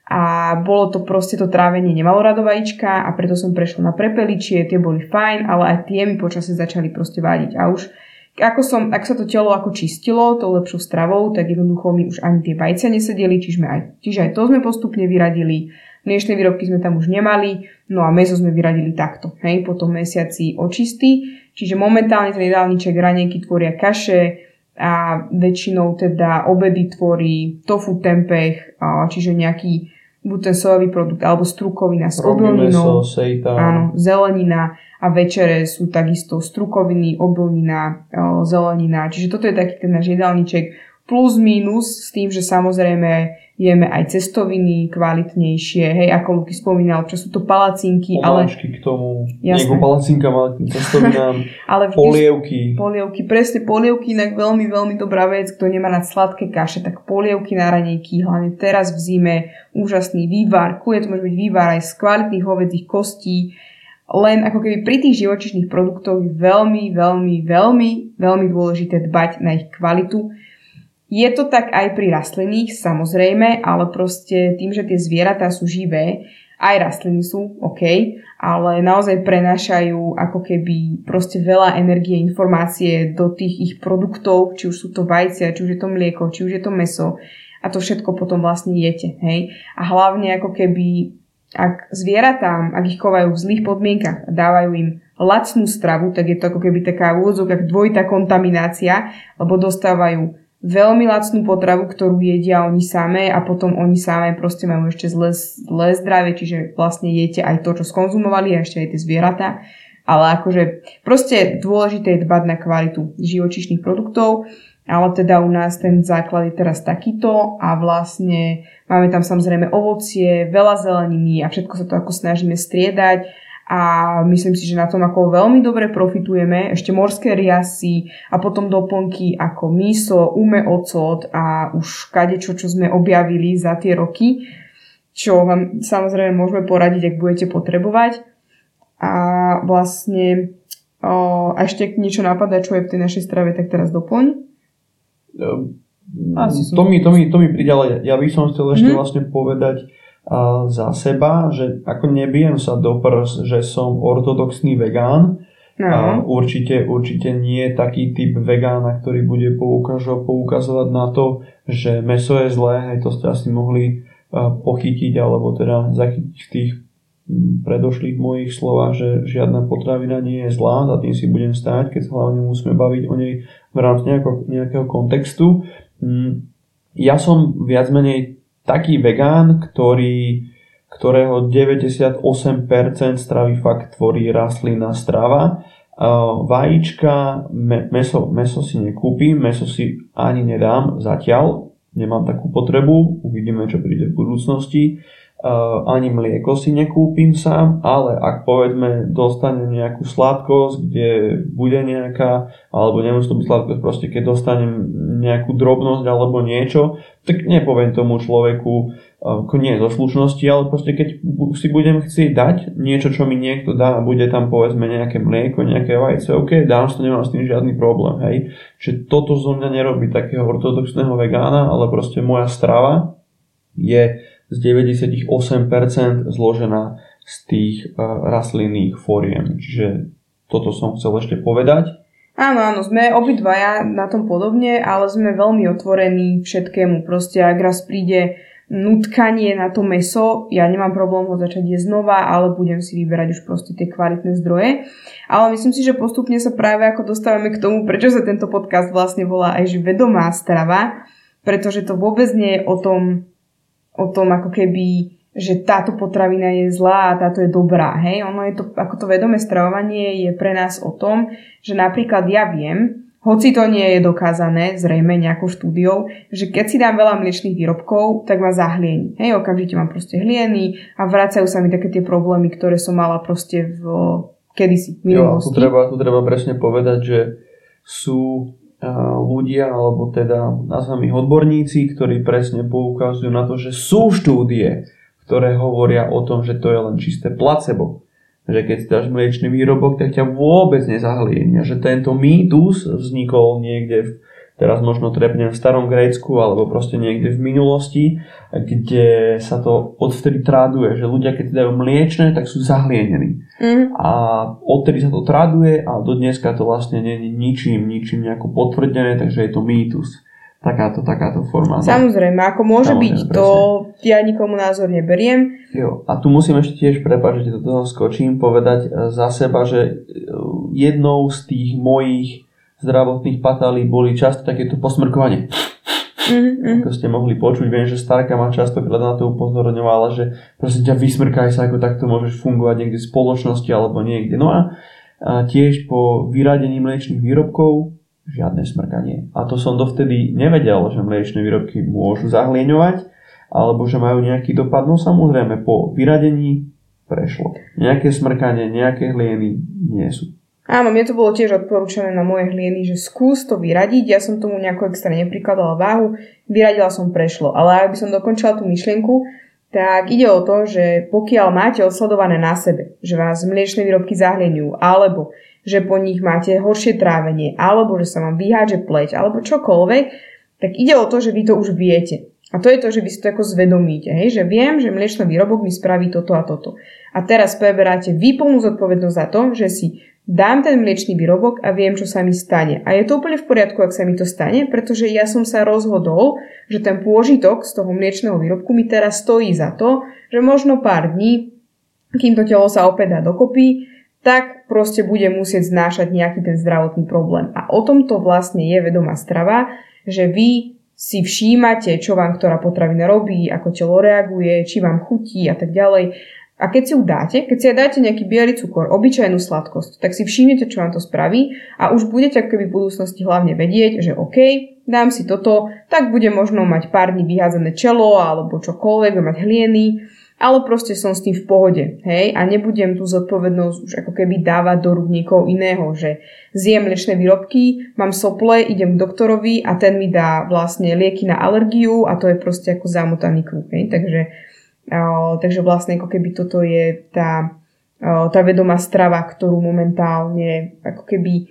a bolo to proste to trávenie nemalo vajíčka a preto som prešla na prepeličie, tie boli fajn, ale aj tie mi počasie začali proste vádiť a už ako som, ak sa to telo ako čistilo tou lepšou stravou, tak jednoducho mi už ani tie vajcia nesedeli, čiže aj, čiže aj to sme postupne vyradili. Mliečne výrobky sme tam už nemali, no a meso sme vyradili takto, hej, po tom mesiaci očistý. Čiže momentálne ten jedálniček ranejky tvoria kaše, a väčšinou teda obedy tvorí tofu tempeh, čiže nejaký buď ten sojový produkt, alebo strukovina s obilninou. Áno, zelenina a večere sú takisto strukoviny, obilnina, zelenina. Čiže toto je taký ten náš jedálniček. Plus minus s tým, že samozrejme jeme aj cestoviny kvalitnejšie, hej, ako Luky spomínal, čo sú to palacinky, ale... k tomu, ale k cestovinám, ale vždy, polievky. Polievky, presne polievky, inak veľmi, veľmi dobrá vec, kto nemá na sladké kaše, tak polievky na ranejky, hlavne teraz v zime, úžasný vývar, kuje to môže byť vývar aj z kvalitných hovedzích kostí, len ako keby pri tých živočišných produktoch je veľmi, veľmi, veľmi, veľmi dôležité dbať na ich kvalitu, je to tak aj pri rastlinných, samozrejme, ale proste tým, že tie zvieratá sú živé, aj rastliny sú, OK, ale naozaj prenášajú ako keby proste veľa energie, informácie do tých ich produktov, či už sú to vajcia, či už je to mlieko, či už je to meso a to všetko potom vlastne jete, hej. A hlavne ako keby, ak zvieratám, ak ich chovajú v zlých podmienkach a dávajú im lacnú stravu, tak je to ako keby taká v úvodzovkách dvojitá kontaminácia, lebo dostávajú veľmi lacnú potravu, ktorú jedia oni samé a potom oni samé proste majú ešte zlé, zlé zdravie, čiže vlastne jete aj to, čo skonzumovali a ešte aj tie zvieratá. Ale akože proste dôležité je dbať na kvalitu živočišných produktov, ale teda u nás ten základ je teraz takýto a vlastne máme tam samozrejme ovocie, veľa zeleniny a všetko sa to ako snažíme striedať a myslím si, že na tom ako veľmi dobre profitujeme. Ešte morské riasy a potom doplnky ako miso, ume ocot a už kadečo, čo sme objavili za tie roky, čo vám samozrejme môžeme poradiť, ak budete potrebovať. A vlastne o, a ešte niečo napadá, čo je v tej našej strave, tak teraz doplň. Um, Asi to, mi, to, mi, to mi príde, ale ja by som chcel ešte mm-hmm. vlastne povedať, za seba, že ako nebijem sa do prs, že som ortodoxný vegán, No. A určite, určite nie je taký typ vegána, ktorý bude poukažo, poukazovať na to, že meso je zlé, aj to ste asi mohli pochytiť alebo teda zachytiť v tých predošlých mojich slovách, že žiadna potravina nie je zlá, za tým si budem stáť, keď sa hlavne musíme baviť o nej v rámci nejakého, nejakého kontextu. Ja som viac menej taký vegán, ktorý, ktorého 98% stravy fakt tvorí rastlina strava. Vajíčka, meso, meso si nekúpim, meso si ani nedám zatiaľ, nemám takú potrebu, uvidíme čo príde v budúcnosti ani mlieko si nekúpim sám, ale ak povedzme dostanem nejakú sladkosť, kde bude nejaká, alebo nemusí to byť sladkosť, proste keď dostanem nejakú drobnosť alebo niečo, tak nepoviem tomu človeku, nie zo slušnosti, ale proste keď si budem chcieť dať niečo, čo mi niekto dá a bude tam povedzme nejaké mlieko, nejaké vajce, OK, dám si to, nemám s tým žiadny problém, hej. Čiže toto zo mňa nerobí takého ortodoxného vegána, ale proste moja strava je z 98% zložená z tých uh, rastlinných fóriem. Čiže toto som chcel ešte povedať. Áno, áno, sme obidvaja na tom podobne, ale sme veľmi otvorení všetkému. Proste ak raz príde nutkanie na to meso, ja nemám problém ho začať jesť znova, ale budem si vyberať už proste tie kvalitné zdroje. Ale myslím si, že postupne sa práve ako dostávame k tomu, prečo sa tento podcast vlastne volá aj že vedomá strava, pretože to vôbec nie je o tom o tom ako keby že táto potravina je zlá a táto je dobrá. Hej? Ono je to, ako to vedomé stravovanie je pre nás o tom, že napríklad ja viem, hoci to nie je dokázané, zrejme nejakou štúdiou, že keď si dám veľa mliečných výrobkov, tak ma zahlieni. Hej, okamžite mám proste hlieny a vracajú sa mi také tie problémy, ktoré som mala proste v kedysi, v minulosti. Jo, tu treba, tu treba presne povedať, že sú ľudia, alebo teda nazvem ich odborníci, ktorí presne poukazujú na to, že sú štúdie, ktoré hovoria o tom, že to je len čisté placebo. Že keď si dáš mliečný výrobok, tak ťa vôbec nezahlienia. Že tento mýtus vznikol niekde v teraz možno trepnem v starom Grécku alebo proste niekde v minulosti, kde sa to odvtedy traduje, že ľudia keď dajú mliečne, tak sú zahlienení. Mm. A odtedy sa to traduje a do dneska to vlastne nie je ničím, ničím nejako potvrdené, takže je to mýtus. Takáto, takáto forma. Samozrejme, ako môže Samozrejme, byť, presne. to ja nikomu názor neberiem. Jo, a tu musím ešte tiež, prepáč, že do toho skočím, povedať za seba, že jednou z tých mojich zdravotných patálí boli často takéto posmrkovanie. Mm-hmm. Ako ste mohli počuť, viem, že Starka ma častokrát na to upozorňovala, že prosím ťa vysmrkaj sa, ako takto môžeš fungovať niekde v spoločnosti alebo niekde. No a, a tiež po vyradení mliečných výrobkov žiadne smrkanie. A to som dovtedy nevedel, že mliečne výrobky môžu zahlieňovať, alebo že majú nejaký dopad. No samozrejme, po vyradení prešlo. Nejaké smrkanie, nejaké hlieny nie sú. Áno, mne to bolo tiež odporúčané na moje hlieny, že skús to vyradiť. Ja som tomu nejako extra neprikladala váhu, vyradila som prešlo. Ale aby som dokončila tú myšlienku, tak ide o to, že pokiaľ máte odsledované na sebe, že vás mliečne výrobky zahlieňujú, alebo že po nich máte horšie trávenie, alebo že sa vám vyháže pleť, alebo čokoľvek, tak ide o to, že vy to už viete. A to je to, že vy si to ako zvedomíte, hej? že viem, že mliečný výrobok mi spraví toto a toto. A teraz preberáte vy zodpovednosť za to, že si dám ten mliečný výrobok a viem, čo sa mi stane. A je to úplne v poriadku, ak sa mi to stane, pretože ja som sa rozhodol, že ten pôžitok z toho mliečného výrobku mi teraz stojí za to, že možno pár dní, kým to telo sa opäť dá dokopy, tak proste bude musieť znášať nejaký ten zdravotný problém. A o tomto vlastne je vedomá strava, že vy si všímate, čo vám ktorá potravina robí, ako telo reaguje, či vám chutí a tak ďalej. A keď si ju dáte, keď si aj dáte nejaký biely cukor, obyčajnú sladkosť, tak si všimnete, čo vám to spraví a už budete ako keby v budúcnosti hlavne vedieť, že OK, dám si toto, tak bude možno mať pár dní vyhádzané čelo alebo čokoľvek, mať hlieny ale proste som s tým v pohode, hej, a nebudem tú zodpovednosť už ako keby dávať do rúk niekoho iného, že zjem mliečne výrobky, mám sople, idem k doktorovi a ten mi dá vlastne lieky na alergiu a to je proste ako zamotaný kruh, hej, takže, takže vlastne ako keby toto je tá, tá vedomá strava, ktorú momentálne ako keby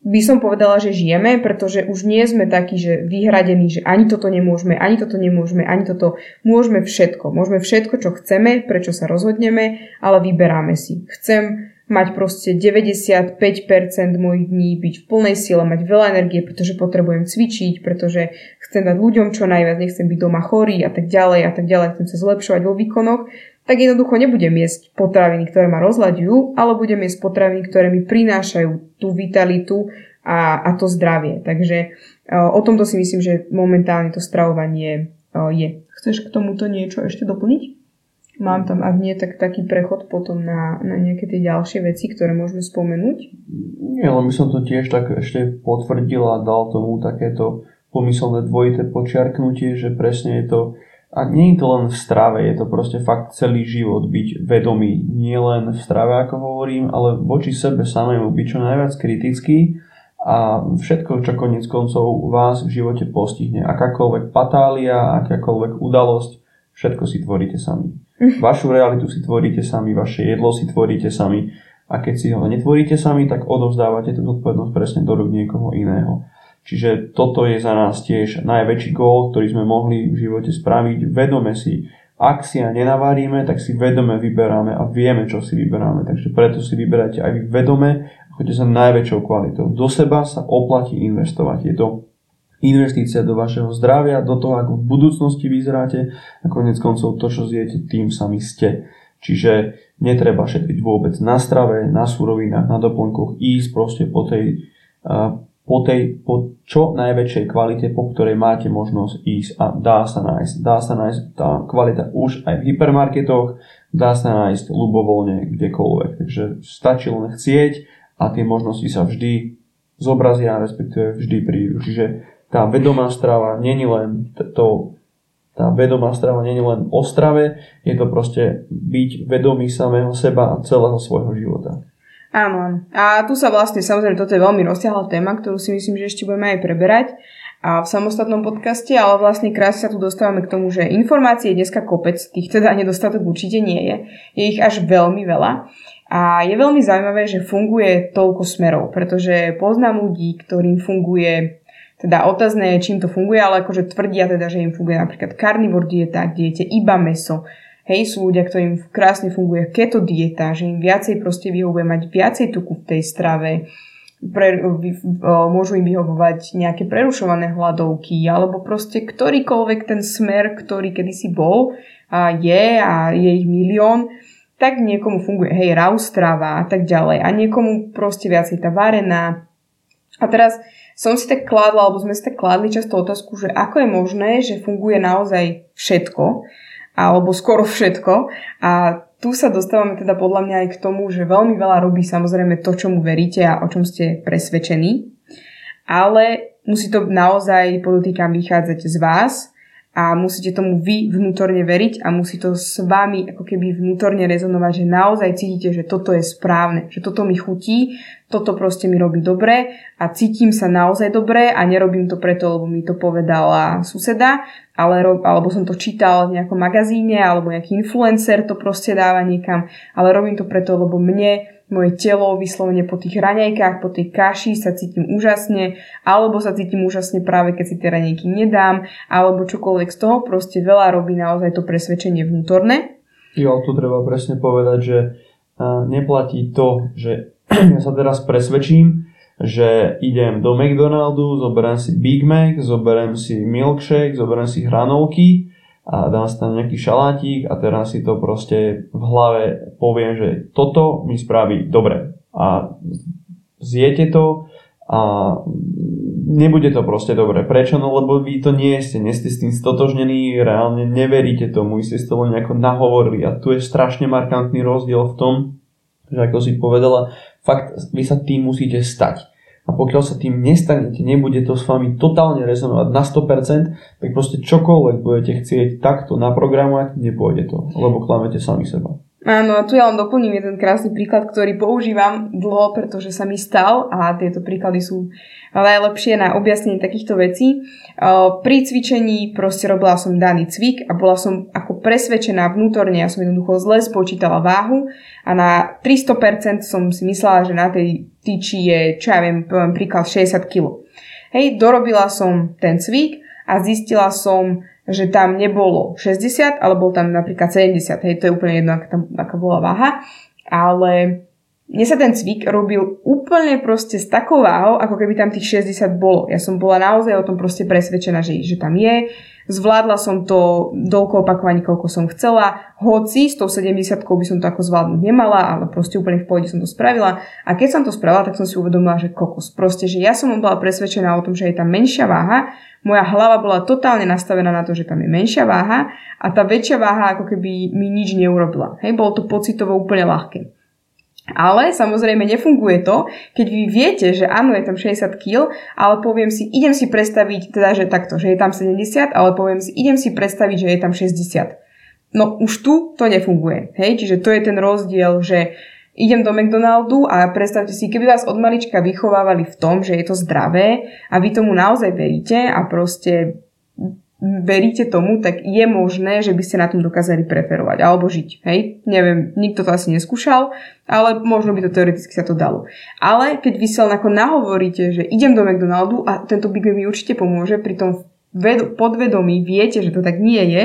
by som povedala, že žijeme, pretože už nie sme takí, že vyhradení, že ani toto nemôžeme, ani toto nemôžeme, ani toto. Môžeme všetko. Môžeme všetko, čo chceme, prečo sa rozhodneme, ale vyberáme si. Chcem mať proste 95% mojich dní, byť v plnej sile, mať veľa energie, pretože potrebujem cvičiť, pretože chcem dať ľuďom čo najviac, nechcem byť doma chorý a tak ďalej a tak ďalej, chcem sa zlepšovať vo výkonoch, tak jednoducho nebudem jesť potraviny, ktoré ma rozlaďujú, ale budem jesť potraviny, ktoré mi prinášajú tú vitalitu a, a to zdravie. Takže o tomto si myslím, že momentálne to stravovanie je. Chceš k tomuto niečo ešte doplniť? Mám tam, ak nie, tak taký prechod potom na, na nejaké tie ďalšie veci, ktoré môžeme spomenúť. Nie, ale by som to tiež tak ešte potvrdil a dal tomu takéto pomyselné dvojité počiarknutie, že presne je to a nie je to len v strave, je to proste fakt celý život byť vedomý. Nie len v strave, ako hovorím, ale voči sebe samému byť čo najviac kritický a všetko, čo konec koncov vás v živote postihne. Akákoľvek patália, akákoľvek udalosť, všetko si tvoríte sami. Mhm. Vašu realitu si tvoríte sami, vaše jedlo si tvoríte sami a keď si ho netvoríte sami, tak odovzdávate tú zodpovednosť presne do rúk niekoho iného. Čiže toto je za nás tiež najväčší gól, ktorý sme mohli v živote spraviť. Vedome si, ak si ja nenavárime, tak si vedome vyberáme a vieme, čo si vyberáme. Takže preto si vyberáte aj vy vedome a choďte sa najväčšou kvalitou. Do seba sa oplatí investovať. Je to investícia do vašeho zdravia, do toho, ako v budúcnosti vyzeráte a konec koncov to, čo zjete, tým sami ste. Čiže netreba šetriť vôbec na strave, na surovinách, na doplnkoch, ísť proste po tej po tej po čo najväčšej kvalite, po ktorej máte možnosť ísť a dá sa nájsť. Dá sa nájsť tá kvalita už aj v hypermarketoch, dá sa nájsť ľubovoľne kdekoľvek. Takže stačí len chcieť a tie možnosti sa vždy zobrazia, respektíve vždy prídu. Čiže tá vedomá strava není len to, tá vedomá strava není len o strave, je to proste byť vedomý samého seba a celého svojho života. Áno. A tu sa vlastne, samozrejme, toto je veľmi rozsiahla téma, ktorú si myslím, že ešte budeme aj preberať a v samostatnom podcaste, ale vlastne krásne sa tu dostávame k tomu, že informácie je dneska kopec, tých teda nedostatok určite nie je. Je ich až veľmi veľa. A je veľmi zaujímavé, že funguje toľko smerov, pretože poznám ľudí, ktorým funguje teda otázne je, čím to funguje, ale akože tvrdia teda, že im funguje napríklad carnivore dieta, kde jete iba meso, Hej, sú ľudia, ktorým krásne funguje keto dieta, že im viacej proste vyhovuje mať viacej tuku v tej strave, pre, môžu im vyhovovať nejaké prerušované hladovky, alebo proste ktorýkoľvek ten smer, ktorý kedysi bol a je a je ich milión, tak niekomu funguje, hej, raw strava a tak ďalej. A niekomu proste viacej tá varená. A teraz som si tak kladla, alebo sme si tak kladli často otázku, že ako je možné, že funguje naozaj všetko alebo skoro všetko. A tu sa dostávame teda podľa mňa aj k tomu, že veľmi veľa robí samozrejme to, čomu veríte a o čom ste presvedčení. ale musí to naozaj, podotýkam, vychádzať z vás a musíte tomu vy vnútorne veriť a musí to s vami ako keby vnútorne rezonovať, že naozaj cítite, že toto je správne, že toto mi chutí, toto proste mi robí dobre a cítim sa naozaj dobre a nerobím to preto, lebo mi to povedala suseda, ale, alebo som to čítal v nejakom magazíne alebo nejaký influencer to proste dáva niekam, ale robím to preto, lebo mne moje telo vyslovene po tých raňajkách, po tej kaši sa cítim úžasne, alebo sa cítim úžasne práve keď si tie raňajky nedám, alebo čokoľvek z toho, proste veľa robí naozaj to presvedčenie vnútorné. Jo, tu treba presne povedať, že neplatí to, že ja sa teraz presvedčím, že idem do McDonaldu, zoberiem si Big Mac, zoberiem si milkshake, zoberiem si hranolky a dám si tam nejaký šalátik a teraz si to proste v hlave poviem, že toto mi spraví dobre. A zjete to a nebude to proste dobre. Prečo? No lebo vy to nie ste, nie ste s tým stotožnení, reálne neveríte tomu, ste si to len nejako nahovorili a tu je strašne markantný rozdiel v tom, že ako si povedala, fakt vy sa tým musíte stať. A pokiaľ sa tým nestanete, nebude to s vami totálne rezonovať na 100%, tak proste čokoľvek budete chcieť takto naprogramovať, nepôjde to, lebo klamete sami seba. Áno, a tu ja len doplním jeden krásny príklad, ktorý používam dlho, pretože sa mi stal a tieto príklady sú najlepšie na objasnenie takýchto vecí. Pri cvičení proste robila som daný cvik a bola som ako presvedčená vnútorne, ja som jednoducho zle spočítala váhu a na 300% som si myslela, že na tej tyči je, čo ja viem, príklad 60 kg. Hej, dorobila som ten cvik a zistila som, že tam nebolo 60, ale bol tam napríklad 70, hej, to je úplne jedno, aká, tam, aká bola váha, ale mne sa ten cvik robil úplne proste s takou váhou, ako keby tam tých 60 bolo. Ja som bola naozaj o tom proste presvedčená, že, že tam je. Zvládla som to doľko opakovaní, koľko som chcela. Hoci s tou 70 by som to ako zvládnuť nemala, ale proste úplne v pohode som to spravila. A keď som to spravila, tak som si uvedomila, že kokos. Proste, že ja som bola presvedčená o tom, že je tam menšia váha moja hlava bola totálne nastavená na to, že tam je menšia váha a tá väčšia váha ako keby mi nič neurobila. Hej, bolo to pocitovo úplne ľahké. Ale samozrejme nefunguje to, keď vy viete, že áno, je tam 60 kg, ale poviem si, idem si predstaviť, teda, že takto, že je tam 70, ale poviem si, idem si predstaviť, že je tam 60. No už tu to nefunguje. Hej, čiže to je ten rozdiel, že idem do McDonaldu a predstavte si, keby vás od malička vychovávali v tom, že je to zdravé a vy tomu naozaj veríte a proste veríte tomu, tak je možné, že by ste na tom dokázali preferovať alebo žiť. Hej? Neviem, nikto to asi neskúšal, ale možno by to teoreticky sa to dalo. Ale keď vy sa ako nahovoríte, že idem do McDonaldu a tento Big Mac mi určite pomôže, pri tom podvedomí viete, že to tak nie je,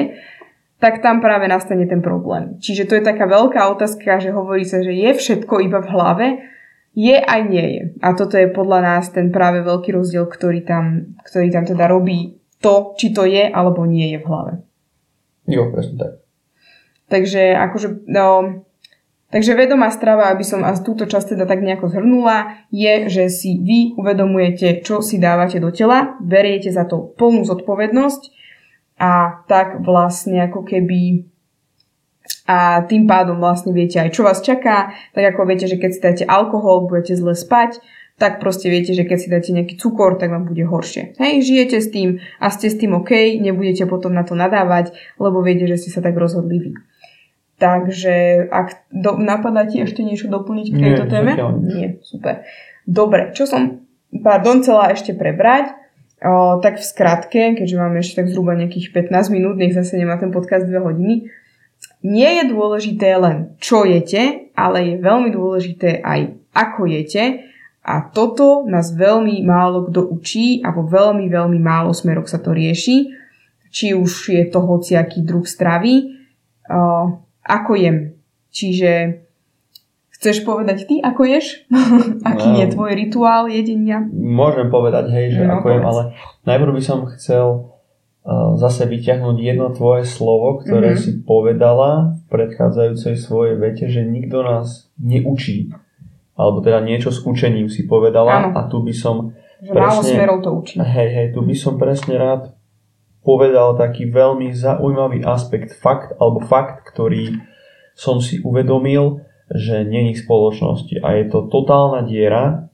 tak tam práve nastane ten problém. Čiže to je taká veľká otázka, že hovorí sa, že je všetko iba v hlave, je aj nie je. A toto je podľa nás ten práve veľký rozdiel, ktorý tam, ktorý tam teda robí to, či to je alebo nie je v hlave. Jo, presne tak. Takže akože, no, takže vedomá strava, aby som a túto časť teda tak nejako zhrnula, je, že si vy uvedomujete, čo si dávate do tela, beriete za to plnú zodpovednosť a tak vlastne ako keby a tým pádom vlastne viete aj čo vás čaká, tak ako viete, že keď si dáte alkohol, budete zle spať, tak proste viete, že keď si dáte nejaký cukor, tak vám bude horšie. Hej, žijete s tým a ste s tým OK, nebudete potom na to nadávať, lebo viete, že ste sa tak rozhodli vy. Takže ak do, napadá ti ešte niečo doplniť k tejto Nie, téme? Nie, super. Dobre, čo som, pardon, chcela ešte prebrať, O, tak v skratke, keďže máme ešte tak zhruba nejakých 15 minút, nech zase nemá ten podcast 2 hodiny, nie je dôležité len čo jete, ale je veľmi dôležité aj ako jete a toto nás veľmi málo kto učí a vo veľmi, veľmi málo smeroch sa to rieši, či už je to hociaký druh stravy, o, ako jem. Čiže Chceš povedať ty, ako ješ? Aký no, je tvoj rituál jedenia? Môžem povedať, hej, že no, ako jem, ale najprv by som chcel uh, zase vyťahnuť jedno tvoje slovo, ktoré mm-hmm. si povedala v predchádzajúcej svojej vete, že nikto nás neučí. Alebo teda niečo s učením si povedala Áno. a tu by som že presne, málo smerov to učí. Hej, hej, tu by som presne rád povedal taký veľmi zaujímavý aspekt, fakt, alebo fakt, ktorý som si uvedomil, že není spoločnosti a je to totálna diera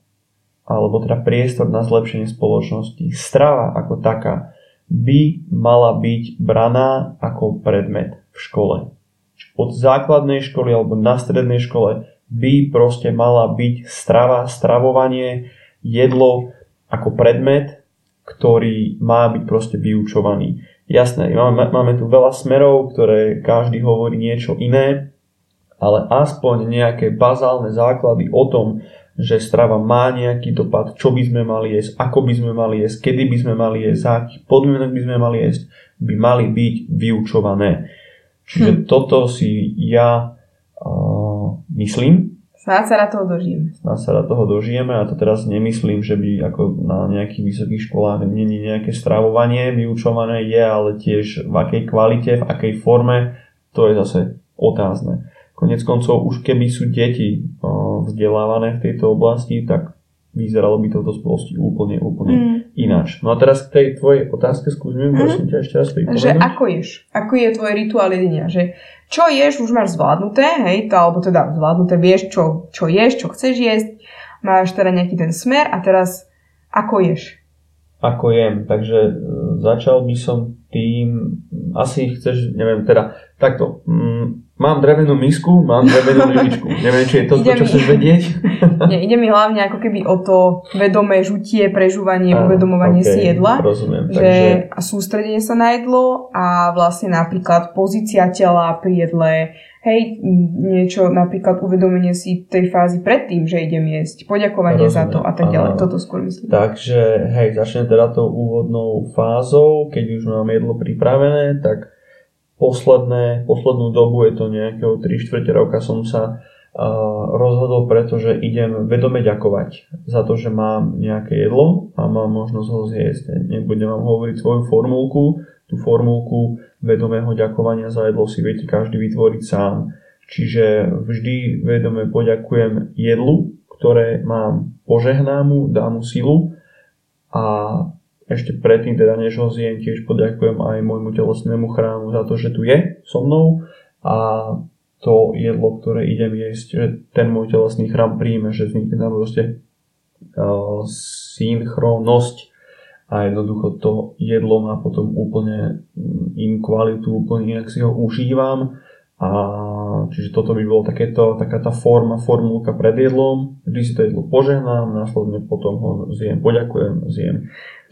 alebo teda priestor na zlepšenie spoločnosti. Strava ako taká by mala byť braná ako predmet v škole. Od základnej školy alebo na strednej škole by proste mala byť strava, stravovanie, jedlo ako predmet, ktorý má byť proste vyučovaný. Jasné, máme, máme tu veľa smerov, ktoré každý hovorí niečo iné, ale aspoň nejaké bazálne základy o tom, že strava má nejaký dopad, čo by sme mali jesť, ako by sme mali jesť, kedy by sme mali jesť, za akých podmienok by sme mali jesť, by mali byť vyučované. Čiže hm. toto si ja myslím, Snáď sa na toho dožijeme. Snáď sa na toho dožijeme a to teraz nemyslím, že by ako na nejakých vysokých školách není nejaké stravovanie vyučované je, ale tiež v akej kvalite, v akej forme, to je zase otázne. Konec koncov už keby sú deti vzdelávané v tejto oblasti, tak vyzeralo by to v dospelosti úplne, úplne mm. ináč. No a teraz k tej tvojej otázke skúsme, mm. prosím ťa ešte raz pripomenúť. Že ako ješ? Ako je tvoj rituál jedenia? Že čo ješ, už máš zvládnuté, hej, to, alebo teda zvládnuté, vieš, čo, čo ješ, čo chceš jesť, máš teda nejaký ten smer a teraz ako ješ? Ako jem, takže e, začal by som tým, asi chceš, neviem, teda takto, mm, Mám drevenú misku, mám drevenú lyžičku. Neviem, či je to to, čo chceš vedieť. Nie, ide mi hlavne ako keby o to vedomé žutie, prežúvanie, ah, uvedomovanie okay, si jedla. Rozumiem. Že takže... A sústredenie sa na jedlo a vlastne napríklad pozícia tela pri jedle, hej, niečo, napríklad uvedomenie si tej fázy predtým, že idem jesť, poďakovanie Rozumiem. za to a tak ďalej. Toto skôr myslím. Takže, hej, začnem teda tou úvodnou fázou, keď už mám jedlo pripravené, tak posledné, poslednú dobu, je to nejakého 3 čtvrte roka, som sa rozhodol, pretože idem vedome ďakovať za to, že mám nejaké jedlo a mám možnosť ho zjesť. Nebudem vám hovoriť svoju formulku, tú formulku vedomého ďakovania za jedlo si viete každý vytvoriť sám. Čiže vždy vedome poďakujem jedlu, ktoré mám požehnámu, dá mu silu a ešte predtým, teda než ho zjem, tiež poďakujem aj môjmu telesnému chrámu za to, že tu je so mnou. A to jedlo, ktoré idem jesť, že ten môj telesný chrám príjme, že vznikne tam proste uh, synchronnosť a jednoducho to jedlo má potom úplne mm, inú kvalitu, úplne inak si ho užívam a čiže toto by bolo takéto, taká tá forma, formulka pred jedlom. Vždy si to jedlo požehnám, následne potom ho zjem, poďakujem, zjem.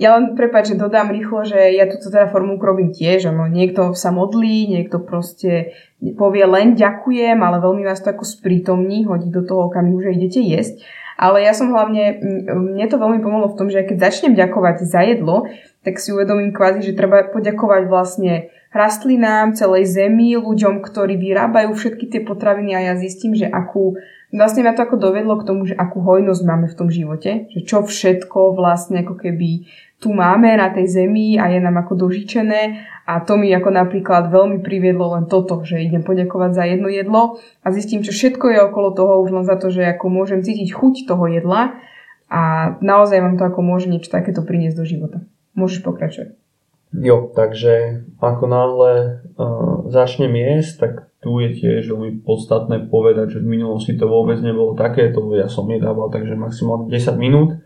Ja len prepáč, že dodám rýchlo, že ja túto teda formulku robím tiež. Ano. Niekto sa modlí, niekto proste povie len ďakujem, ale veľmi vás to ako sprítomní, hodí do toho okamihu, že idete jesť. Ale ja som hlavne, mne to veľmi pomohlo v tom, že keď začnem ďakovať za jedlo, tak si uvedomím kvázi, že treba poďakovať vlastne rastlinám, celej zemi, ľuďom, ktorí vyrábajú všetky tie potraviny a ja zistím, že akú, vlastne ma to ako dovedlo k tomu, že akú hojnosť máme v tom živote, že čo všetko vlastne ako keby tu máme na tej zemi a je nám ako dožičené a to mi ako napríklad veľmi priviedlo len toto, že idem poďakovať za jedno jedlo a zistím, čo všetko je okolo toho už len za to, že ako môžem cítiť chuť toho jedla a naozaj vám to ako môže niečo takéto priniesť do života. Môžeš pokračovať. Jo, takže ako náhle uh, začnem jesť, tak tu je tiež veľmi podstatné povedať, že v minulosti to vôbec nebolo také, to ja som jedával takže maximálne 10 minút,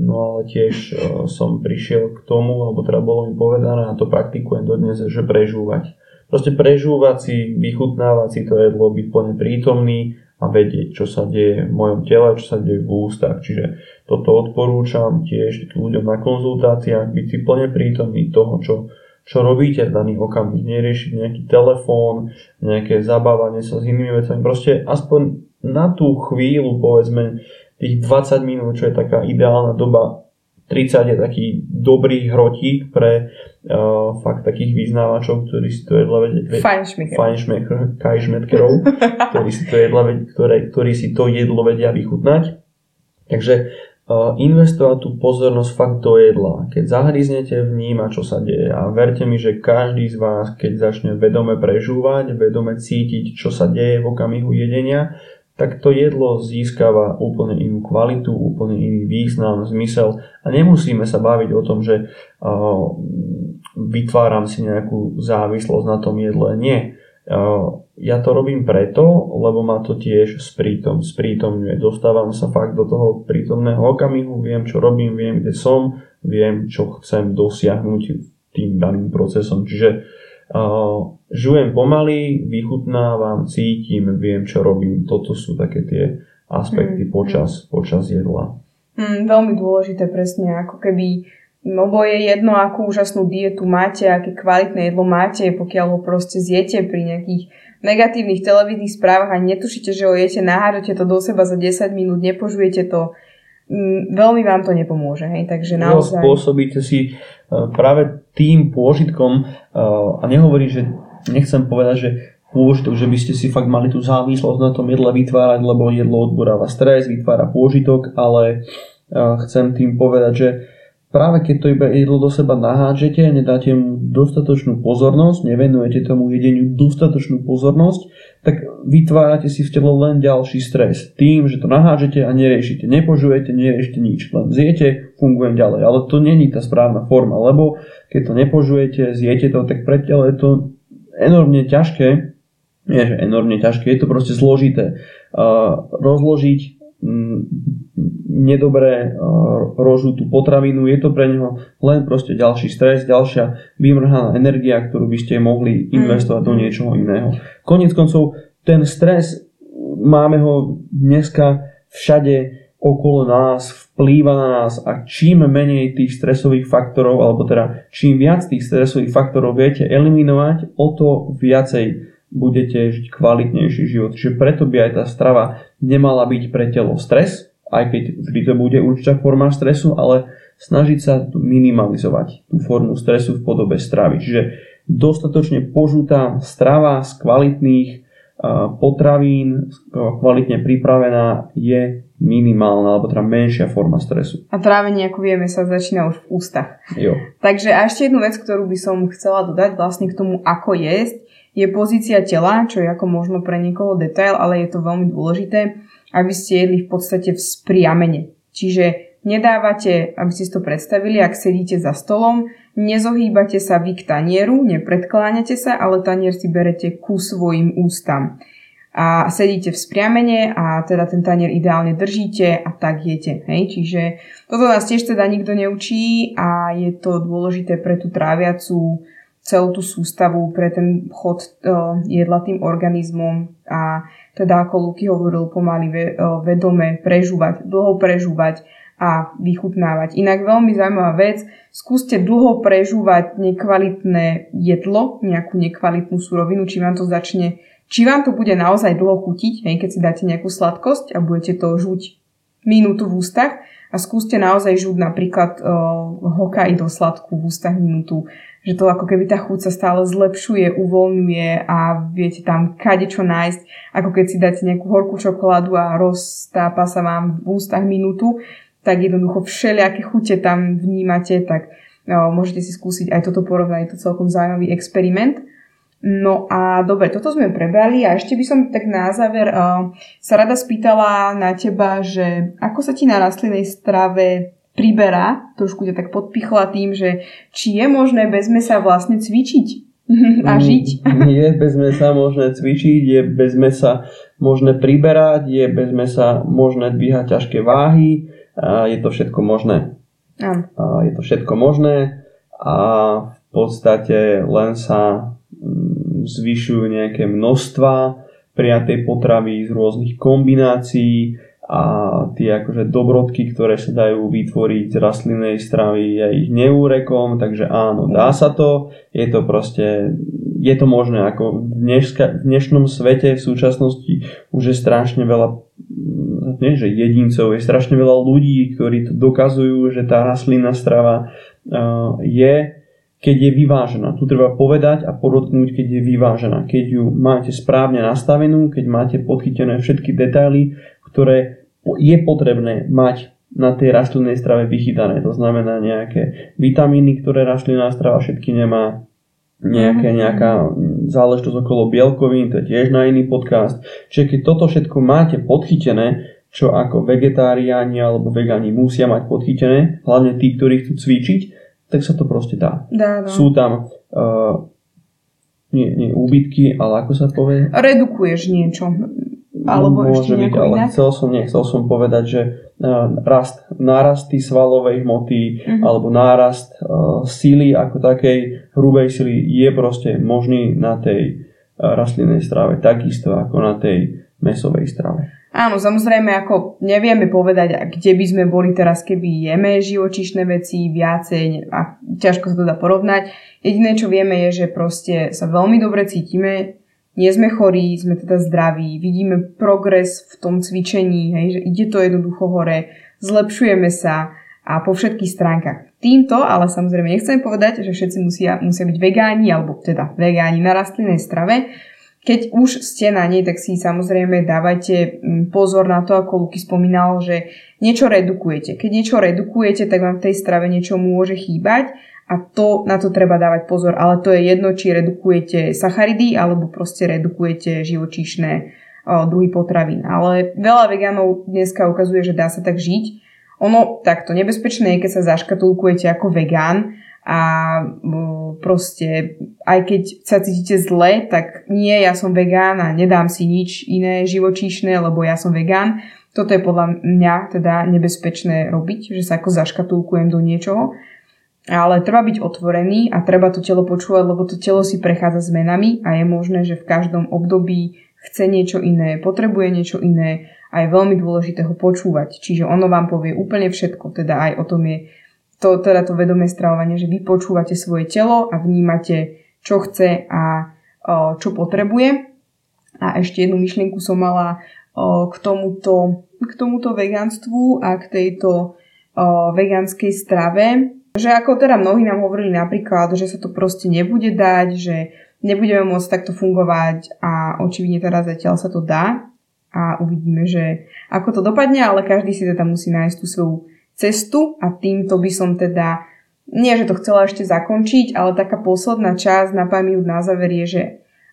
no ale tiež uh, som prišiel k tomu, alebo teda bolo mi povedané a to praktikujem dodnes, že prežúvať. Proste prežúvať si, vychutnávať si to jedlo, byť plne prítomný, a vedieť, čo sa deje v mojom tele, čo sa deje v ústach. Čiže toto odporúčam tiež ľuďom na konzultáciách, byť si plne prítomný toho, čo, čo robíte v daný okamih. Neriešiť nejaký telefón, nejaké zabávanie sa s inými vecami. Proste aspoň na tú chvíľu, povedzme, tých 20 minút, čo je taká ideálna doba 30 je taký dobrý hrotík pre uh, fakt takých vyznávačov, ktorí si to jedla. Kajšmetkerov, ktorí si to jedla, ktoré, ktorí si to jedlo vedia vychutnať. Takže uh, investovať tú pozornosť fakt do jedla. Keď zahryznete, vníma, čo sa deje. A verte mi, že každý z vás, keď začne vedome prežúvať, vedome cítiť, čo sa deje v okamihu jedenia, tak to jedlo získava úplne inú kvalitu, úplne iný význam, zmysel a nemusíme sa baviť o tom, že vytváram si nejakú závislosť na tom jedle. Nie. ja to robím preto, lebo ma to tiež sprítom, sprítomňuje. Dostávam sa fakt do toho prítomného okamihu, viem, čo robím, viem, kde som, viem, čo chcem dosiahnuť tým daným procesom. Čiže uh, žujem pomaly, vychutnávam, cítim, viem, čo robím. Toto sú také tie aspekty mm, počas, počas jedla. Mm, veľmi dôležité presne, ako keby No bo je jedno, akú úžasnú dietu máte, aké kvalitné jedlo máte, pokiaľ ho proste zjete pri nejakých negatívnych televíznych správach a netušíte, že ho jete, nahážete to do seba za 10 minút, nepožujete to, mm, veľmi vám to nepomôže. Hej? Takže naozaj... spôsobíte si e, práve tým pôžitkom, e, a nehovorím, že nechcem povedať, že pôžitok, že by ste si fakt mali tú závislosť na tom jedle vytvárať, lebo jedlo odboráva stres, vytvára pôžitok, ale e, chcem tým povedať, že práve keď to iba jedlo do seba naháčete, nedáte mu dostatočnú pozornosť, nevenujete tomu jedeniu dostatočnú pozornosť, tak vytvárate si v tele len ďalší stres. Tým, že to naháčete a neriešite. Nepožujete, neriešite nič. Len zjete, fungujem ďalej. Ale to není tá správna forma, lebo keď to nepožujete, zjete to, tak pre telo je to enormne ťažké, nie že enormne ťažké, je to proste zložité. Rozložiť nedobre rožú tú potravinu, je to pre neho len proste ďalší stres, ďalšia vymrhaná energia, ktorú by ste mohli investovať do mm. niečoho iného. Konec koncov, ten stres, máme ho dneska všade okolo nás, vplýva na nás a čím menej tých stresových faktorov, alebo teda čím viac tých stresových faktorov viete eliminovať, o to viacej budete žiť kvalitnejší život. Čiže preto by aj tá strava nemala byť pre telo stres, aj keď vždy to bude určitá forma stresu, ale snažiť sa minimalizovať tú formu stresu v podobe stravy. Čiže dostatočne požutá strava z kvalitných potravín, kvalitne pripravená je minimálna, alebo teda menšia forma stresu. A trávenie, ako vieme, sa začína už v ústach. Jo. Takže a ešte jednu vec, ktorú by som chcela dodať vlastne k tomu, ako jesť, je pozícia tela, čo je ako možno pre niekoho detail, ale je to veľmi dôležité, aby ste jedli v podstate v spriamene. Čiže nedávate, aby ste si to predstavili, ak sedíte za stolom, nezohýbate sa vy k tanieru, nepredkláňate sa, ale tanier si berete ku svojim ústam. A sedíte v spriamene a teda ten tanier ideálne držíte a tak jete. Hej? Čiže toto nás tiež teda nikto neučí a je to dôležité pre tú tráviacu celú tú sústavu pre ten chod uh, jedla tým organizmom a teda ako Luky hovoril pomaly uh, vedome prežúvať, dlho prežúvať a vychutnávať. Inak veľmi zaujímavá vec, skúste dlho prežúvať nekvalitné jedlo, nejakú nekvalitnú surovinu, či vám to začne, či vám to bude naozaj dlho chutiť, keď si dáte nejakú sladkosť a budete to žuť minútu v ústach a skúste naozaj žuť napríklad uh, hokaj do sladku v ústach minútu že to ako keby tá chuť sa stále zlepšuje, uvoľňuje a viete tam kade čo nájsť, ako keď si dáte nejakú horkú čokoládu a roztápa sa vám v ústach minútu, tak jednoducho všelijaké chute tam vnímate, tak no, môžete si skúsiť aj toto porovnať, je to celkom zaujímavý experiment. No a dobre, toto sme prebrali a ešte by som tak na záver uh, sa rada spýtala na teba, že ako sa ti na rastlinnej strave priberá, trošku ťa tak podpichla tým, že či je možné bez mesa vlastne cvičiť a mm, žiť. Je bez mesa možné cvičiť, je bez mesa možné priberať, je bez mesa možné dvíhať ťažké váhy, a je to všetko možné. A je to všetko možné a v podstate len sa zvyšujú nejaké množstva prijatej potravy z rôznych kombinácií, a tie akože dobrodky, ktoré sa dajú vytvoriť z rastlinnej stravy, ja ich neúrekom, takže áno, dá sa to, je to proste, je to možné, ako v, dneška, v dnešnom svete, v súčasnosti už je strašne veľa nie že jedincov, je strašne veľa ľudí, ktorí to dokazujú, že tá rastlinná strava uh, je keď je vyvážená. Tu treba povedať a podotknúť, keď je vyvážená. Keď ju máte správne nastavenú, keď máte podchytené všetky detaily, ktoré je potrebné mať na tej rastlinnej strave vychytané. To znamená nejaké vitamíny, ktoré rastlinná strava všetky nemá, nejaké, mhm. nejaká záležitosť okolo bielkovín, to je tiež na iný podcast. Čiže keď toto všetko máte podchytené, čo ako vegetáriáni alebo vegáni musia mať podchytené, hlavne tí, ktorí chcú cvičiť, tak sa to proste dá. dá no. Sú tam uh, nie, nie úbytky, ale ako sa povie? Redukuješ niečo. Alebo Môže ešte byť, ale inak? chcel som, nie, chcel som povedať, že uh, rast, nárasty svalovej hmoty Mhm. alebo nárast uh, síly ako takej hrubej sily je proste možný na tej uh, rastlinnej strave, takisto ako na tej mesovej strave. Áno, samozrejme, ako nevieme povedať, kde by sme boli teraz, keby jeme živočíšne veci viacej a ťažko sa to dá porovnať. Jediné, čo vieme, je, že proste sa veľmi dobre cítime, nie sme chorí, sme teda zdraví, vidíme progres v tom cvičení, hej, že ide to jednoducho hore, zlepšujeme sa a po všetkých stránkach. Týmto, ale samozrejme nechcem povedať, že všetci musia, musia byť vegáni, alebo teda vegáni na rastlinnej strave, keď už ste na nej, tak si samozrejme dávajte mm, pozor na to, ako Luky spomínal, že niečo redukujete. Keď niečo redukujete, tak vám v tej strave niečo môže chýbať a to, na to treba dávať pozor. Ale to je jedno, či redukujete sacharidy alebo proste redukujete živočíšne druhy potravín. Ale veľa vegánov dneska ukazuje, že dá sa tak žiť. Ono takto nebezpečné je, keď sa zaškatulkujete ako vegán a mm, proste aj keď sa cítite zle, tak nie, ja som vegán a nedám si nič iné živočíšne, lebo ja som vegán. Toto je podľa mňa teda nebezpečné robiť, že sa ako zaškatulkujem do niečoho. Ale treba byť otvorený a treba to telo počúvať, lebo to telo si prechádza zmenami a je možné, že v každom období chce niečo iné, potrebuje niečo iné a je veľmi dôležité ho počúvať. Čiže ono vám povie úplne všetko, teda aj o tom je to, teda to vedomé stravovanie, že vy počúvate svoje telo a vnímate, čo chce a o, čo potrebuje. A ešte jednu myšlienku som mala o, k, tomuto, k tomuto vegánstvu a k tejto o, vegánskej strave. Že ako teda mnohí nám hovorili napríklad, že sa to proste nebude dať, že nebudeme môcť takto fungovať a očividne teda zatiaľ sa to dá a uvidíme, že ako to dopadne, ale každý si teda musí nájsť tú svoju cestu a týmto by som teda, nie že to chcela ešte zakončiť, ale taká posledná časť na 5 minút na záver je, že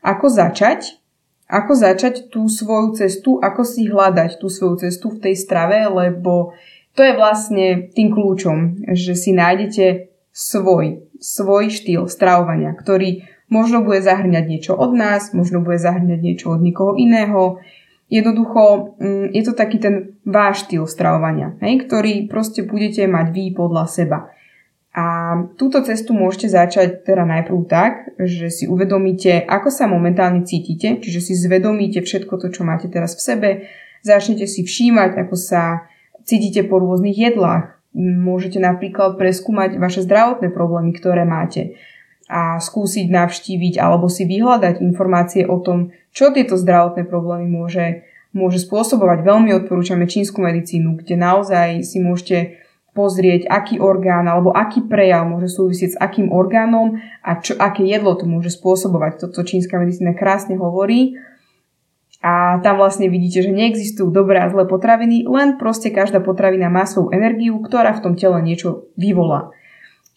ako začať, ako začať tú svoju cestu, ako si hľadať tú svoju cestu v tej strave, lebo to je vlastne tým kľúčom, že si nájdete svoj, svoj štýl stravovania, ktorý možno bude zahrňať niečo od nás, možno bude zahrňať niečo od niekoho iného, Jednoducho mm, je to taký ten váš štýl stravovania, hej, ktorý proste budete mať vy podľa seba. A túto cestu môžete začať teda najprv tak, že si uvedomíte, ako sa momentálne cítite, čiže si zvedomíte všetko to, čo máte teraz v sebe, začnete si všímať, ako sa cítite po rôznych jedlách. Môžete napríklad preskúmať vaše zdravotné problémy, ktoré máte a skúsiť navštíviť alebo si vyhľadať informácie o tom, čo tieto zdravotné problémy môže, môže spôsobovať. Veľmi odporúčame čínsku medicínu, kde naozaj si môžete pozrieť, aký orgán alebo aký prejav môže súvisieť s akým orgánom a čo, aké jedlo to môže spôsobovať. Toto čínska medicína krásne hovorí. A tam vlastne vidíte, že neexistujú dobré a zlé potraviny, len proste každá potravina má svoju energiu, ktorá v tom tele niečo vyvolá.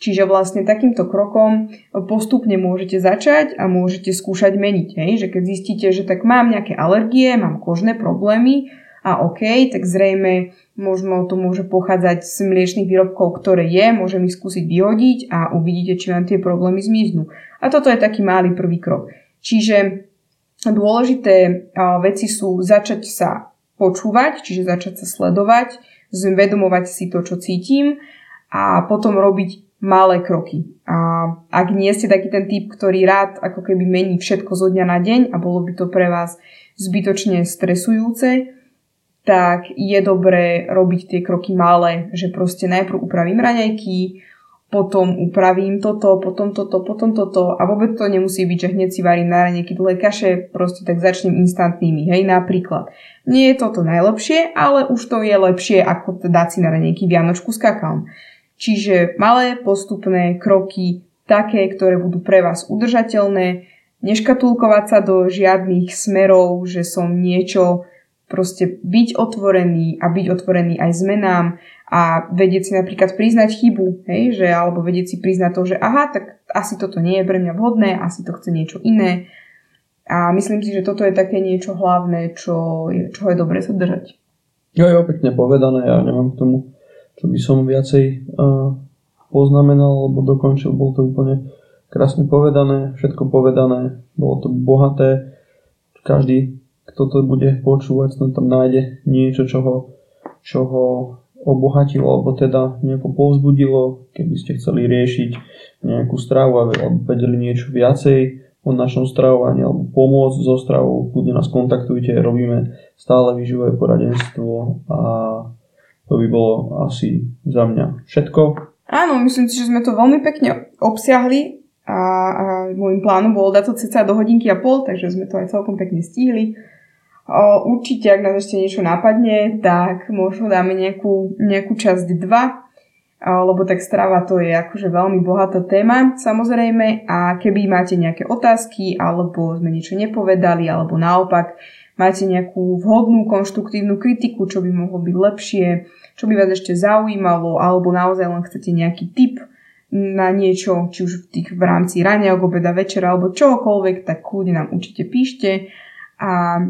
Čiže vlastne takýmto krokom postupne môžete začať a môžete skúšať meniť. Hej? Že keď zistíte, že tak mám nejaké alergie, mám kožné problémy a OK, tak zrejme možno to môže pochádzať z mliečných výrobkov, ktoré je, môžem ich skúsiť vyhodiť a uvidíte, či vám tie problémy zmiznú. A toto je taký malý prvý krok. Čiže dôležité veci sú začať sa počúvať, čiže začať sa sledovať, zvedomovať si to, čo cítim a potom robiť malé kroky. A ak nie ste taký ten typ, ktorý rád ako keby mení všetko zo dňa na deň a bolo by to pre vás zbytočne stresujúce, tak je dobré robiť tie kroky malé, že proste najprv upravím raňajky, potom upravím toto, potom toto, potom toto a vôbec to nemusí byť, že hneď si varím na raňajky dlhé kaše, proste tak začnem instantnými, hej, napríklad. Nie je toto najlepšie, ale už to je lepšie ako dať si na raňajky vianočku s kakaom. Čiže malé postupné kroky, také, ktoré budú pre vás udržateľné, neškatulkovať sa do žiadnych smerov, že som niečo, proste byť otvorený a byť otvorený aj zmenám a vedieť si napríklad priznať chybu, hej, že, alebo vedieť si priznať to, že aha, tak asi toto nie je pre mňa vhodné, asi to chce niečo iné. A myslím si, že toto je také niečo hlavné, čo je, čo je dobre sa držať. Jo, jo, pekne povedané, ja nemám k tomu, čo by som viacej poznamenal, alebo dokončil, bol to úplne krásne povedané, všetko povedané, bolo to bohaté. Každý, kto to bude počúvať, tam nájde niečo, čo ho, čo ho obohatilo, alebo teda nejako povzbudilo, keby ste chceli riešiť nejakú stravu alebo vedeli niečo viacej o našom stravovaní alebo pomôcť so stravou, kľudne nás kontaktujte, robíme stále výživové poradenstvo a to by bolo asi za mňa všetko. Áno, myslím si, že sme to veľmi pekne obsiahli a, a môjim plánom bolo dať to ceca do hodinky a pol, takže sme to aj celkom pekne stihli. O, určite, ak nás ešte niečo napadne, tak možno dáme nejakú, nejakú časť 2, lebo tak strava to je akože veľmi bohatá téma samozrejme a keby máte nejaké otázky alebo sme niečo nepovedali alebo naopak máte nejakú vhodnú konštruktívnu kritiku, čo by mohlo byť lepšie, čo by vás ešte zaujímalo alebo naozaj len chcete nejaký tip na niečo, či už v, tých, v rámci rania, obeda, večera alebo čokoľvek, tak kľudne nám určite píšte a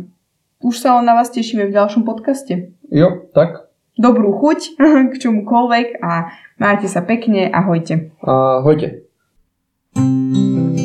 už sa len na vás tešíme v ďalšom podcaste. Jo, tak. Dobrú chuť k čomukoľvek a majte sa pekne. Ahojte. Ahojte. thank you